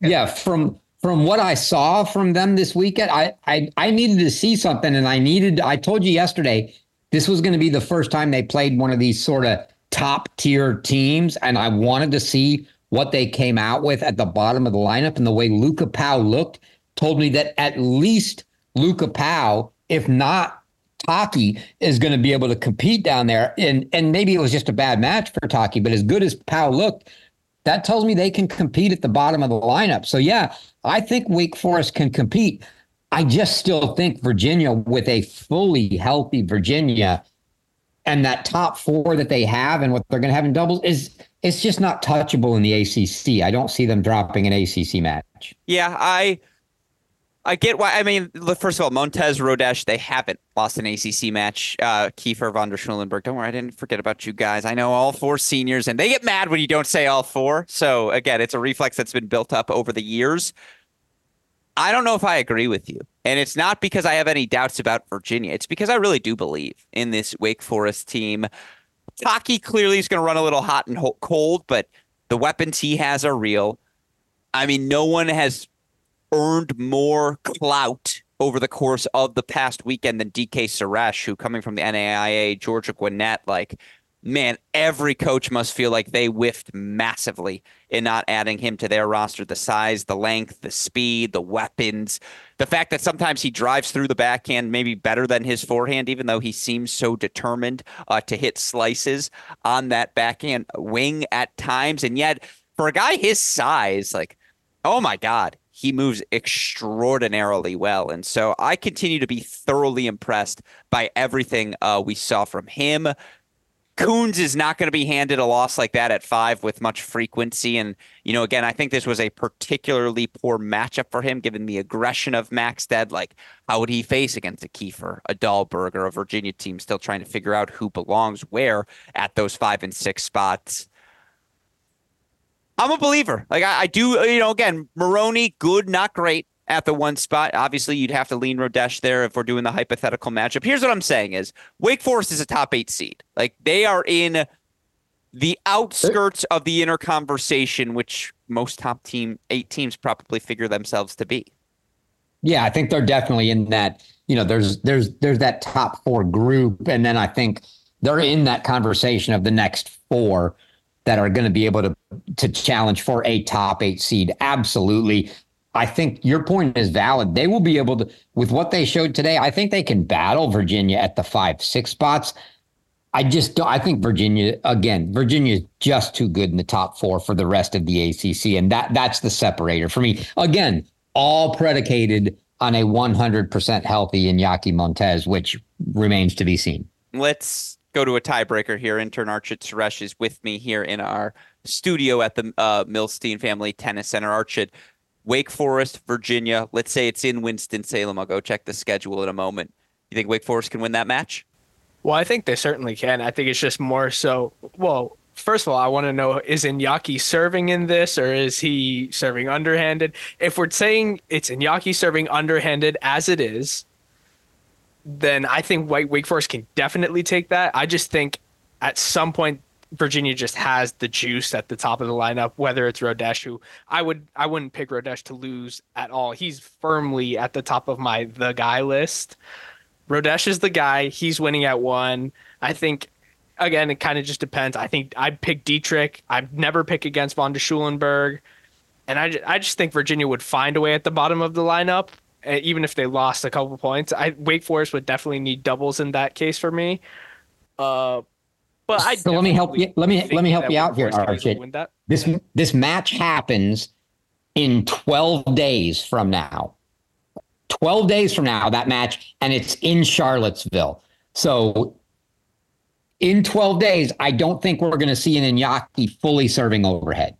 yeah, from from what I saw from them this weekend, I, I I needed to see something, and I needed. I told you yesterday this was going to be the first time they played one of these sort of top tier teams. And I wanted to see what they came out with at the bottom of the lineup. And the way Luca Pow looked told me that at least Luca Pow, if not Taki, is going to be able to compete down there. And and maybe it was just a bad match for Taki, but as good as Pow looked, that tells me they can compete at the bottom of the lineup. So yeah, I think Wake Forest can compete. I just still think Virginia, with a fully healthy Virginia, and that top four that they have, and what they're going to have in doubles is it's just not touchable in the ACC. I don't see them dropping an ACC match. Yeah, I I get why. I mean, first of all, Montes Rodesch, they haven't lost an ACC match. Uh, Kiefer von der Schulenburg, don't worry, I didn't forget about you guys. I know all four seniors, and they get mad when you don't say all four. So again, it's a reflex that's been built up over the years. I don't know if I agree with you. And it's not because I have any doubts about Virginia. It's because I really do believe in this Wake Forest team. Taki clearly is going to run a little hot and cold, but the weapons he has are real. I mean, no one has earned more clout over the course of the past weekend than DK Suresh, who coming from the NAIA, Georgia Gwinnett, like man, every coach must feel like they whiffed massively in not adding him to their roster. The size, the length, the speed, the weapons, the fact that sometimes he drives through the backhand maybe better than his forehand, even though he seems so determined uh, to hit slices on that backhand wing at times. And yet, for a guy his size, like, oh my God, he moves extraordinarily well. And so I continue to be thoroughly impressed by everything uh, we saw from him. Coons is not going to be handed a loss like that at five with much frequency. And, you know, again, I think this was a particularly poor matchup for him given the aggression of Maxted. Like, how would he face against a Kiefer, a Dahlberg, or a Virginia team still trying to figure out who belongs where at those five and six spots? I'm a believer. Like I, I do, you know, again, Maroney, good, not great at the one spot. Obviously, you'd have to lean Rodesch there if we're doing the hypothetical matchup. Here's what I'm saying is Wake Forest is a top eight seed. Like they are in the outskirts of the inner conversation, which most top team eight teams probably figure themselves to be. Yeah, I think they're definitely in that, you know, there's there's there's that top four group. And then I think they're in that conversation of the next four that are going to be able to to challenge for a top eight seed. Absolutely. I think your point is valid. They will be able to, with what they showed today, I think they can battle Virginia at the five, six spots. I just don't, I think Virginia, again, Virginia is just too good in the top four for the rest of the ACC. And that that's the separator for me. Again, all predicated on a 100% healthy Iñaki Montes, which remains to be seen. Let's go to a tiebreaker here. Intern Archit Suresh is with me here in our studio at the uh, Milstein Family Tennis Center. Archit, Wake Forest, Virginia. Let's say it's in Winston-Salem. I'll go check the schedule in a moment. You think Wake Forest can win that match? Well, I think they certainly can. I think it's just more so. Well, first of all, I want to know is Iñaki serving in this or is he serving underhanded? If we're saying it's Iñaki serving underhanded as it is, then I think Wake, Wake Forest can definitely take that. I just think at some point Virginia just has the juice at the top of the lineup, whether it's Rodesch, who I would I wouldn't pick Rodesch to lose at all. He's firmly at the top of my the guy list. Rodesch is the guy. He's winning at one. I think again, it kind of just depends. I think I'd pick Dietrich. I'd never pick against Von der Schulenburg. And I, I just think Virginia would find a way at the bottom of the lineup, eh, even if they lost a couple points. I Wake Forest would definitely need doubles in that case for me. Uh, but I so let me help you. Let me let me help you out here, Archie. This this match happens in 12 days from now. 12 days from now, that match, and it's in Charlottesville. So in 12 days, I don't think we're going to see an Iñaki fully serving overhead.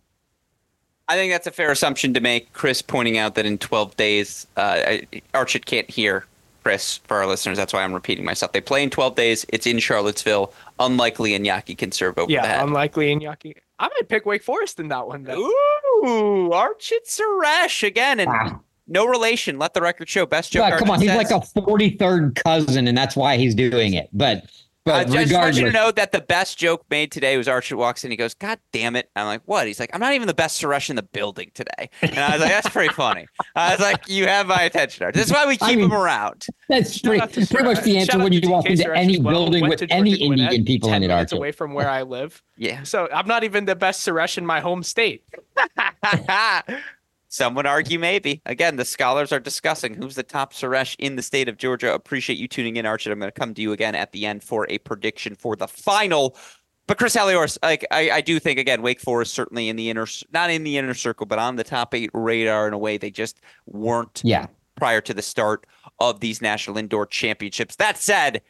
I think that's a fair assumption to make. Chris pointing out that in 12 days, uh, Archit can't hear Chris for our listeners. That's why I'm repeating myself. They play in 12 days. It's in Charlottesville. Unlikely Iñaki can serve over yeah, the head. unlikely Iñaki. I might pick Wake Forest in that one. Though. Ooh, Archit Suresh again. And wow. no relation. Let the record show. Best joke. Yeah, come on, says. he's like a 43rd cousin, and that's why he's doing it. But but uh, I just want you to know that the best joke made today was Archie walks in. He goes, "God damn it!" I'm like, "What?" He's like, "I'm not even the best Suresh in the building today." And I was like, "That's pretty funny." I was like, "You have my attention, Archie. That's why we keep I mean, him around." That's pretty, pretty much the answer when you walk into any building with any Indian people in it. Archie, away from where I live. yeah. So I'm not even the best Suresh in my home state. Some would argue maybe. Again, the scholars are discussing who's the top Suresh in the state of Georgia. Appreciate you tuning in, Archie. I'm going to come to you again at the end for a prediction for the final. But Chris Halioris, like I, I do think again, Wake Forest certainly in the inner, not in the inner circle, but on the top eight radar in a way they just weren't. Yeah. Prior to the start of these national indoor championships. That said,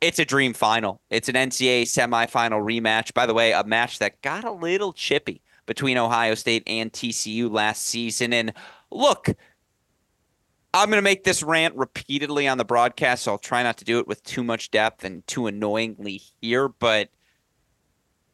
it's a dream final. It's an NCAA semifinal rematch. By the way, a match that got a little chippy between Ohio State and TCU last season. And look, I'm going to make this rant repeatedly on the broadcast, so I'll try not to do it with too much depth and too annoyingly here, but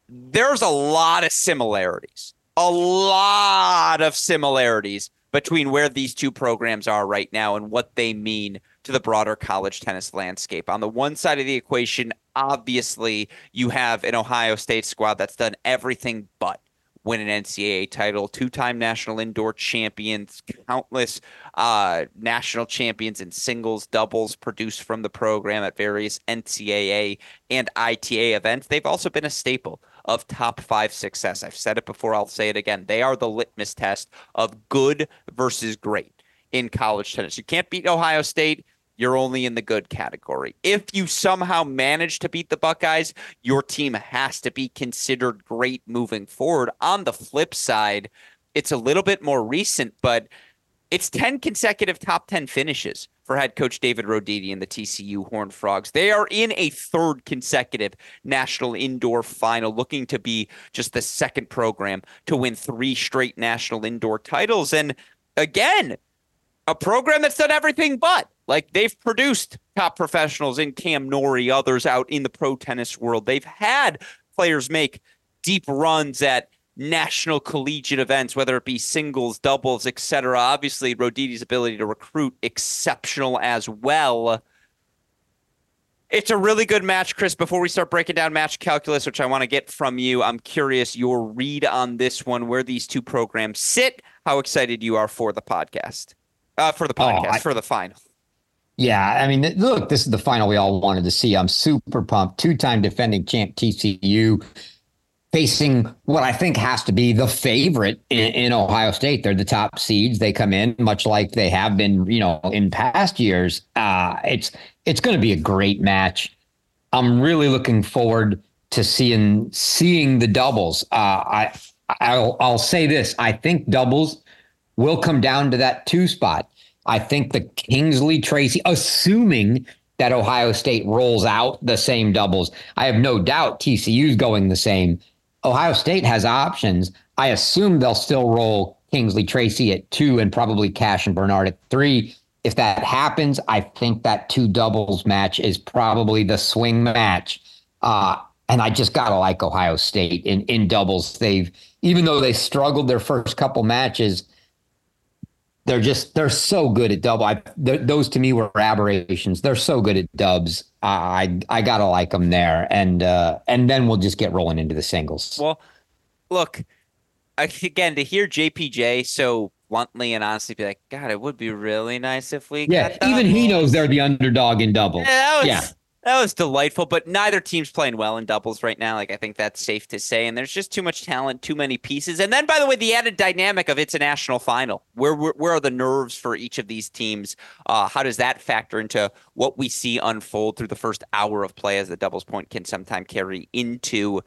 there's a lot of similarities, a lot of similarities between where these two programs are right now and what they mean to the broader college tennis landscape. On the one side of the equation, obviously, you have an Ohio State squad that's done everything but win an NCAA title, two-time national indoor champions, countless uh, national champions in singles, doubles produced from the program at various NCAA and ITA events. They've also been a staple of top five success. I've said it before, I'll say it again. They are the litmus test of good versus great in college tennis. You can't beat Ohio State you're only in the good category. If you somehow manage to beat the Buckeyes, your team has to be considered great moving forward. On the flip side, it's a little bit more recent, but it's 10 consecutive top 10 finishes for head coach David Roditi and the TCU Horned Frogs. They are in a third consecutive national indoor final, looking to be just the second program to win three straight national indoor titles. And again, a program that's done everything but. Like they've produced top professionals in Cam Norrie, others out in the pro tennis world. They've had players make deep runs at national collegiate events, whether it be singles, doubles, etc. Obviously, Roditi's ability to recruit exceptional as well. It's a really good match, Chris. Before we start breaking down match calculus, which I want to get from you, I'm curious your read on this one, where these two programs sit, how excited you are for the podcast, uh, for the podcast, oh, I, for the final. Yeah, I mean, look, this is the final we all wanted to see. I'm super pumped. Two-time defending champ TCU facing what I think has to be the favorite in, in, Ohio State. They're the top seeds. They come in much like they have been, you know, in past years. Uh, it's it's going to be a great match. I'm really looking forward to seeing seeing the doubles. Uh, I I'll, I'll say this: I think doubles will come down to that two spot. I think the Kingsley Tracy, assuming that Ohio State rolls out the same doubles, I have no doubt TCU's going the same. Ohio State has options. I assume they'll still roll Kingsley Tracy at two and probably Cash and Bernard at three. If that happens, I think that two doubles match is probably the swing match. Uh, and I just gotta like Ohio State in in doubles. They've even though they struggled their first couple matches, they're just they're so good at double. I, those to me were aberrations. They're so good at dubs. I I gotta like them there, and uh, and then we'll just get rolling into the singles. Well, look again to hear JPJ so bluntly and honestly be like, God, it would be really nice if we. Yeah, even he knows they're the underdog in doubles. Yeah, yeah. That was delightful, but neither team's playing well in doubles right now. Like I think that's safe to say. And there's just too much talent, too many pieces. And then, by the way, the added dynamic of it's a national final. Where where, where are the nerves for each of these teams? Uh, how does that factor into what we see unfold through the first hour of play, as the doubles point can sometimes carry into?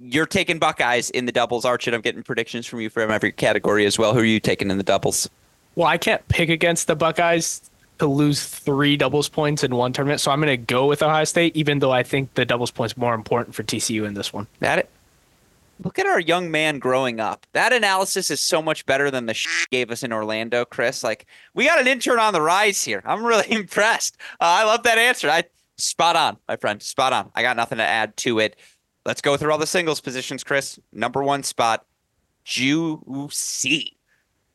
You're taking Buckeyes in the doubles, Archit. I'm getting predictions from you from every category as well. Who are you taking in the doubles? Well, I can't pick against the Buckeyes to lose three doubles points in one tournament. So I'm going to go with Ohio State, even though I think the doubles points more important for TCU in this one. That it. Look at our young man growing up. That analysis is so much better than the sh- gave us in Orlando, Chris. Like we got an intern on the rise here. I'm really impressed. Uh, I love that answer. I spot on, my friend. Spot on. I got nothing to add to it. Let's go through all the singles positions, Chris. Number one spot, Juicy.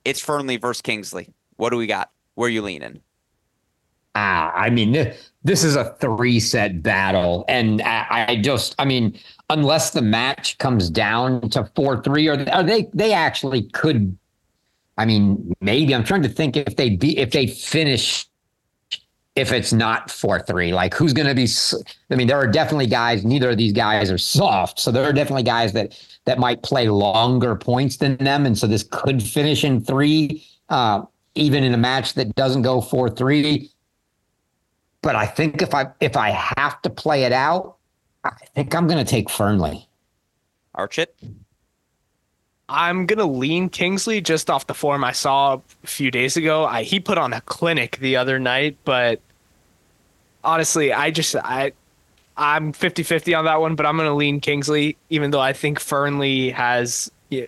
It's Fearnley versus Kingsley. What do we got? Where are you leaning? Ah, I mean, this is a three set battle. And I, I, just, I mean, unless the match comes down to 4 3, or, they, they actually could. I mean, maybe I'm trying to think if they be, if they finish, if it's not 4 3, like who's going to be. I mean, there are definitely guys, neither of these guys are soft. So there are definitely guys that, that might play longer points than them. And so this could finish in three. Uh, even in a match that doesn't go 4 3, but I think if I if I have to play it out, I think I'm going to take Fearnley. Archit. I'm gonna lean Kingsley just off the form I saw a few days ago. I, he put on a clinic the other night, but honestly, I just I I'm 50-50 on that one, but I'm gonna lean Kingsley, even though I think Fearnley has yeah,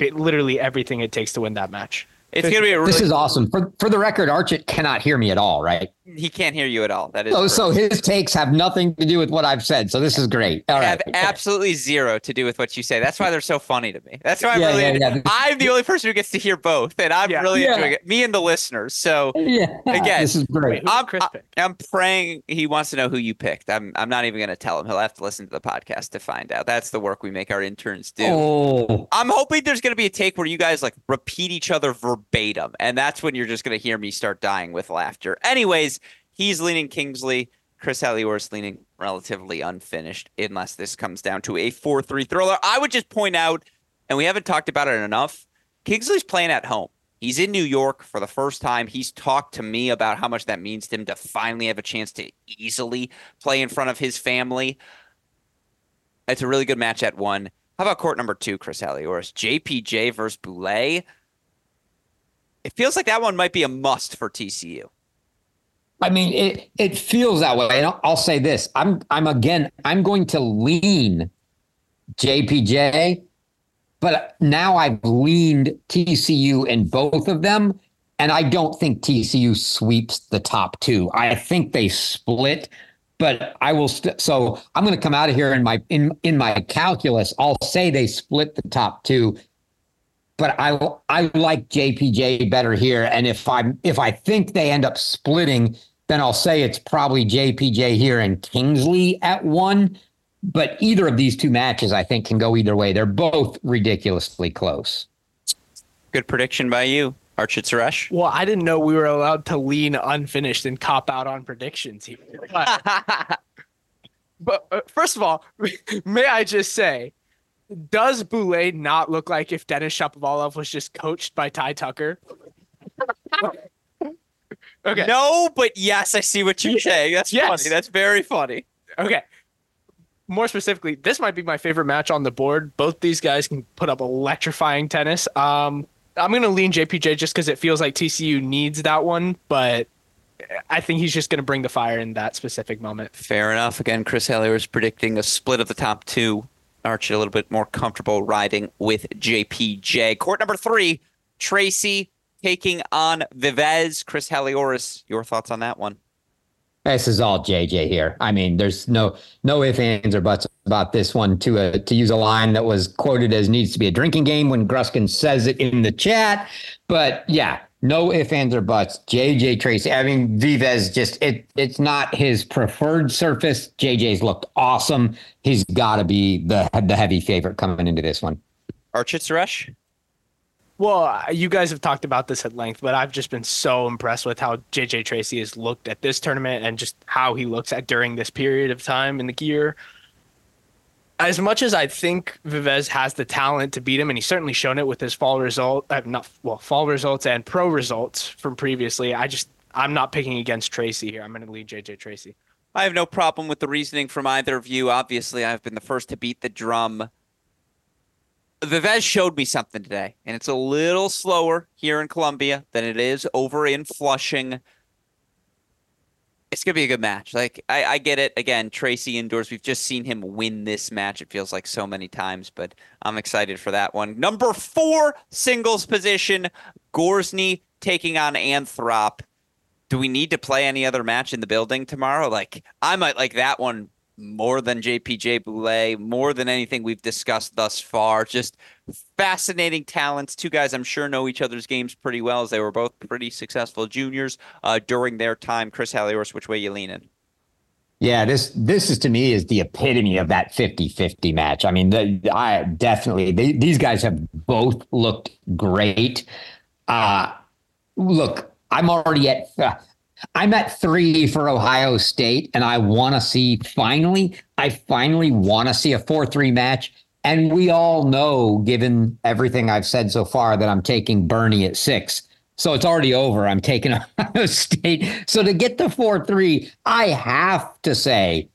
literally everything it takes to win that match. It's gonna be a really This is awesome. For for the record, Archit cannot hear me at all, right? He can't hear you at all. That is so. So his takes have nothing to do with what I've said. So this is great. All have right. absolutely zero to do with what you say. That's why they're so funny to me. That's why I'm yeah, really. Yeah, yeah. I'm the only person who gets to hear both, and I'm really enjoying it. Me and the listeners. So yeah, again, this is great. I'm, I'm praying he wants to know who you picked. I'm I'm not even going to tell him. He'll have to listen to the podcast to find out. That's the work we make our interns do. Oh. I'm hoping there's going to be a take where you guys like repeat each other verbatim, and that's when you're just going to hear me start dying with laughter. Anyways. He's leaning Kingsley. Chris Halioris leaning relatively unfinished, unless this comes down to a 4 3 thriller. I would just point out, and we haven't talked about it enough, Kingsley's playing at home. He's in New York for the first time. He's talked to me about how much that means to him to finally have a chance to easily play in front of his family. It's a really good match at one. How about court number two, Chris Halioris? JPJ versus Boulais. It feels like that one might be a must for TCU. I mean, it it feels that way. And I'll, I'll say this: I'm I'm again I'm going to lean JPJ, but now I've leaned TCU in both of them, and I don't think TCU sweeps the top two. I think they split but I will. St- so I'm going to come out of here in my in in my calculus. I'll say they split the top two, but I I like JPJ better here. And if I'm if I think they end up splitting, then I'll say it's probably JPJ here and Kingsley at one. But either of these two matches, I think, can go either way. They're both ridiculously close. Good prediction by you. Archit Suresh. Well, I didn't know we were allowed to lean unfinished and cop out on predictions here. But, but uh, first of all, may I just say, does Boulais not look like if Denis Shapovalov was just coached by Ty Tucker? okay. No, but yes, I see what you're saying. That's yes. funny. That's very funny. Okay. More specifically, this might be my favorite match on the board. Both these guys can put up electrifying tennis. Um, I'm going to lean JPJ just because it feels like TCU needs that one, but I think he's just going to bring the fire in that specific moment. Fair enough. Again, Chris Halioris is predicting a split of the top two. Archie a little bit more comfortable riding with JPJ. Court number three, Tracy taking on Vives. Chris Halioris, your thoughts on that one? This is all JJ here. I mean, there's no no ifs, ands, or buts about this one. To a, to use a line that was quoted as needs to be a drinking game when Gruskin says it in the chat. But yeah, no ifs, ands, or buts. JJ Tracy. I mean, Vives just it it's not his preferred surface. JJ's looked awesome. He's got to be the the heavy favorite coming into this one. Archit Suresh? Well, uh, you guys have talked about this at length, but I've just been so impressed with how JJ Tracy has looked at this tournament and just how he looks at during this period of time in the gear. As much as I think Vives has the talent to beat him, and he's certainly shown it with his fall result, uh, not well, fall results and pro results from previously. I just I'm not picking against Tracy here. I'm going to lead JJ Tracy. I have no problem with the reasoning from either of you. Obviously, I've been the first to beat the drum Vives showed me something today, and it's a little slower here in Columbia than it is over in Flushing. It's gonna be a good match. Like I, I get it. Again, Tracy indoors. We've just seen him win this match. It feels like so many times, but I'm excited for that one. Number four singles position, Gorzny taking on Anthrop. Do we need to play any other match in the building tomorrow? Like I might like that one more than JPJ Boulais, more than anything we've discussed thus far. Just fascinating talents. Two guys I'm sure know each other's games pretty well as they were both pretty successful juniors uh, during their time. Chris Halioris, which way you leaning? Yeah, this this is to me is the epitome of that 50-50 match. I mean, the, I definitely they, these guys have both looked great. Uh look, I'm already at uh, I'm at three for Ohio State, and I want to see finally, I finally want to see a 4 3 match. And we all know, given everything I've said so far, that I'm taking Bernie at six. So it's already over. I'm taking Ohio State. So to get the 4 3, I have to say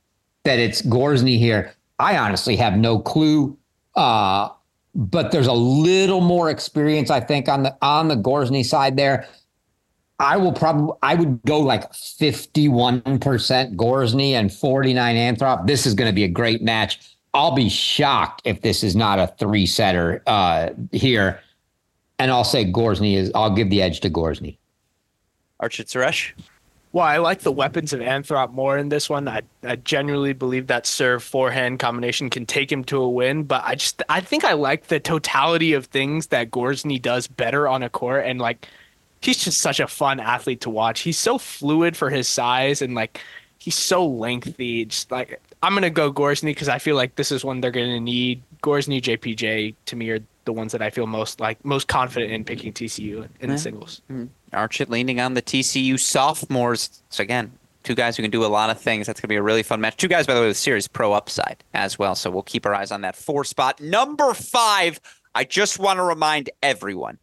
that it's Gorzny here. I honestly have no clue. Uh, but there's a little more experience, I think, on the on the Gorzny side there. I will probably I would go like 51% Gorzny and 49 Anthrop. This is going to be a great match. I'll be shocked if this is not a three setter uh, here. And I'll say Gorzny is I'll give the edge to Gorzny. Archit Suresh. Well, I like the weapons of Anthrop more in this one. I, I genuinely believe that serve forehand combination can take him to a win, but I just I think I like the totality of things that Gorzny does better on a court and like he's just such a fun athlete to watch. He's so fluid for his size and like he's so lengthy. Just like I'm gonna go Gorzny because I feel like this is one they're gonna need. Gorzny, JPJ to me are the ones that I feel most like most confident in picking TCU in yeah. the singles. Mm-hmm. Archit leaning on the TCU sophomores. So again, two guys who can do a lot of things. That's gonna be a really fun match. Two guys, by the way, with series pro upside as well. So we'll keep our eyes on that four spot. Number five. I just want to remind everyone,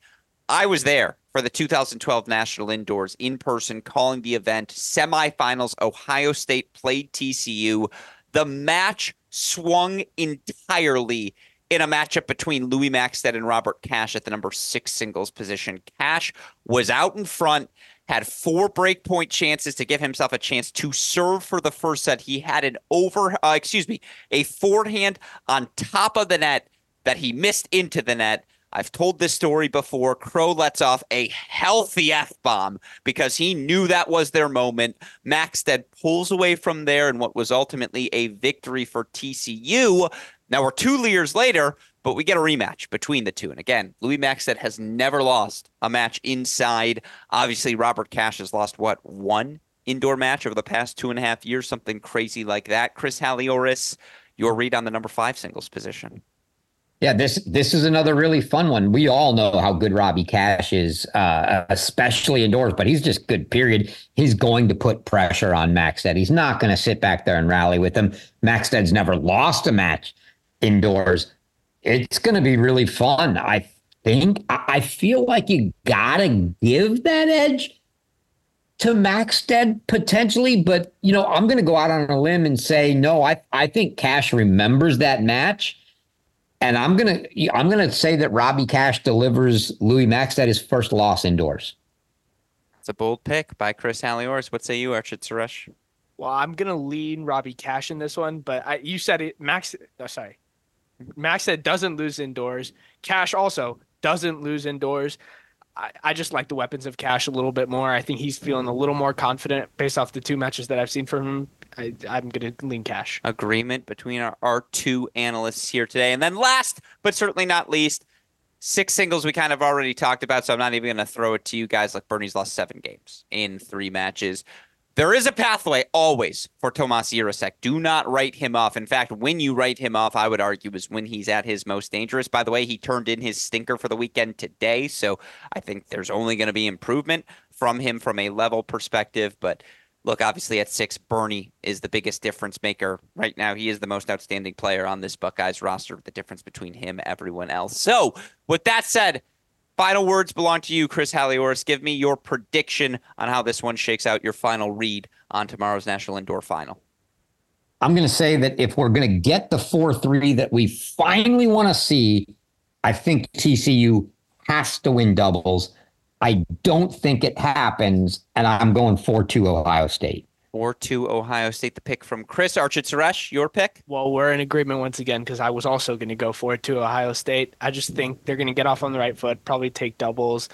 I was there for the 2012 National Indoors in person, calling the event. Semifinals, Ohio State played TCU. The match swung entirely in a matchup between Louis Maxted and Robert Cash at the number six singles position. Cash was out in front, had four breakpoint chances to give himself a chance to serve for the first set. He had an over, uh, excuse me, a forehand on top of the net that he missed into the net. I've told this story before. Crow lets off a healthy F bomb because he knew that was their moment. Maxted pulls away from there in what was ultimately a victory for TCU. Now we're two years later, but we get a rematch between the two. And again, Louis Maxted has never lost a match inside. Obviously, Robert Cash has lost what one indoor match over the past two and a half years, something crazy like that. Chris Halioris, your read on the number five singles position. Yeah, this this is another really fun one. We all know how good Robbie Cash is, uh, especially indoors, but he's just good. Period. He's going to put pressure on Maxted. He's not going to sit back there and rally with him. Maxted's never lost a match indoors. It's going to be really fun. I think. I feel like you gotta give that edge to Maxted potentially, but you know, I'm going to go out on a limb and say no. I I think Cash remembers that match and I'm gonna I'm gonna say that Robbie Cash delivers Lui Maxted his first loss indoors. It's a bold pick by Chris Halioris. What say you, Archit Suresh? Well, I'm gonna lean Robbie Cash in this one, but I, you said it. Max, oh, sorry, Maxted doesn't lose indoors. Cash also doesn't lose indoors. I, I just like the weapons of Cash a little bit more. I think he's feeling a little more confident based off the two matches that I've seen from him I, am going to lean cash. Agreement between our, our two analysts here today. And then last, but certainly not least, six singles we kind of already talked about, so I'm not even going to throw it to you guys. Like Bernie's lost seven games in three matches. There is a pathway always for Tomas Jirousek. Do not write him off. In fact, when you write him off, I would argue is when he's at his most dangerous. By the way, he turned in his stinker for the weekend today, so I think there's only going to be improvement from him from a level perspective. But look, obviously at six, Bernie is the biggest difference maker right now. He is the most outstanding player on this Buckeyes roster. The difference between him, everyone else. So, with that said, final words belong to you, Chris Halioris. Give me your prediction on how this one shakes out. Your final read on tomorrow's National Indoor Final. I'm going to say that if we're going to get the four three that we finally want to see, I think TCU has to win doubles. I don't think it happens, and I'm going 4 2 Ohio State. 4 2 Ohio State, the pick from Chris Archit Suresh. Your pick? Well, we're in agreement once again because I was also going to go 4 2 Ohio State. I just think they're going to get off on the right foot, probably take doubles.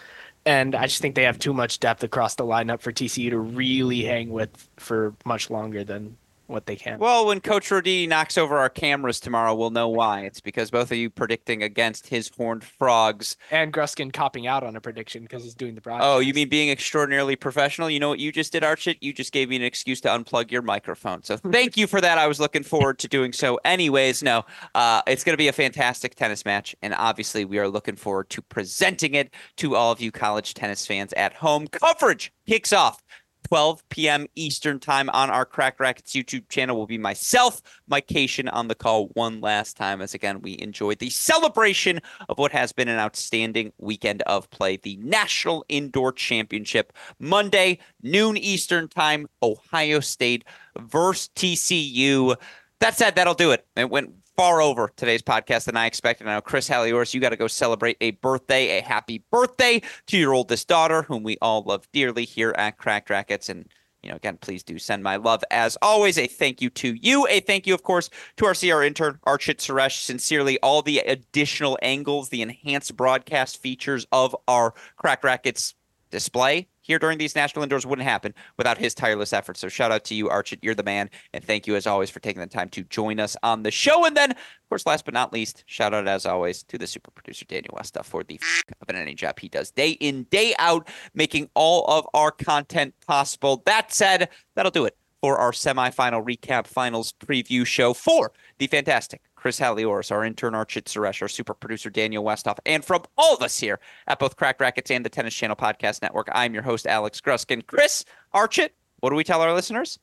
And I just think they have too much depth across the lineup for TCU to really hang with for much longer than what they can. Well, when Coach Roditi knocks over our cameras tomorrow, we'll know why. It's because both of you predicting against his horned frogs. And Gruskin copping out on a prediction because he's doing the broadcast. Oh, you mean being extraordinarily professional? You know what you just did, Archit? You just gave me an excuse to unplug your microphone. So thank you for that. I was looking forward to doing so. Anyways, no, uh, it's going to be a fantastic tennis match. And obviously, we are looking forward to presenting it to all of you college tennis fans at home. Coverage kicks off 12 p.m. Eastern time on our Cracked Racquets YouTube channel will be myself, Mike Cation on the call one last time as again we enjoyed the celebration of what has been an outstanding weekend of play, the National Indoor Championship. Monday, noon Eastern time, Ohio State versus TCU. That said, that'll do it. It went far over today's podcast than I expected. Now, Chris Halioris, you got to go celebrate a birthday, a happy birthday to your oldest daughter, whom we all love dearly here at Cracked Racquets. And, you know, again, please do send my love as always. A thank you to you. A thank you, of course, to our CR intern, Archit Suresh. Sincerely, all the additional angles, the enhanced broadcast features of our Cracked Racquets display here during these national indoors wouldn't happen without his tireless efforts. So shout out to you, Archit. You're the man. And thank you as always for taking the time to join us on the show. And then, of course, last but not least, shout out as always to the super producer Daniel Westa for the f- of an any job he does day in, day out, making all of our content possible. That said, that'll do it for our semifinal recap finals preview show for the fantastic Chris Halioris, our intern Archit Suresh, our super producer Daniel Westhoff, and from all of us here at both Cracked Racquets and the Tennis Channel Podcast Network, I'm your host, Alex Gruskin. Chris, Archit, what do we tell our listeners?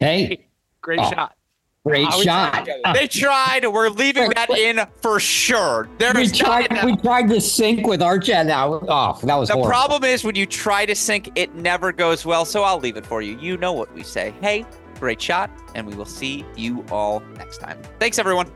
Hey. Great oh. shot. Great shot. They tried. We're leaving that in for sure. There we tried. We tried to sync with Archit. Now, oh, that was. The horrible. problem is when you try to sync, it never goes well. So I'll leave it for you. You know what we say. Hey, great shot, and we will see you all next time. Thanks, everyone.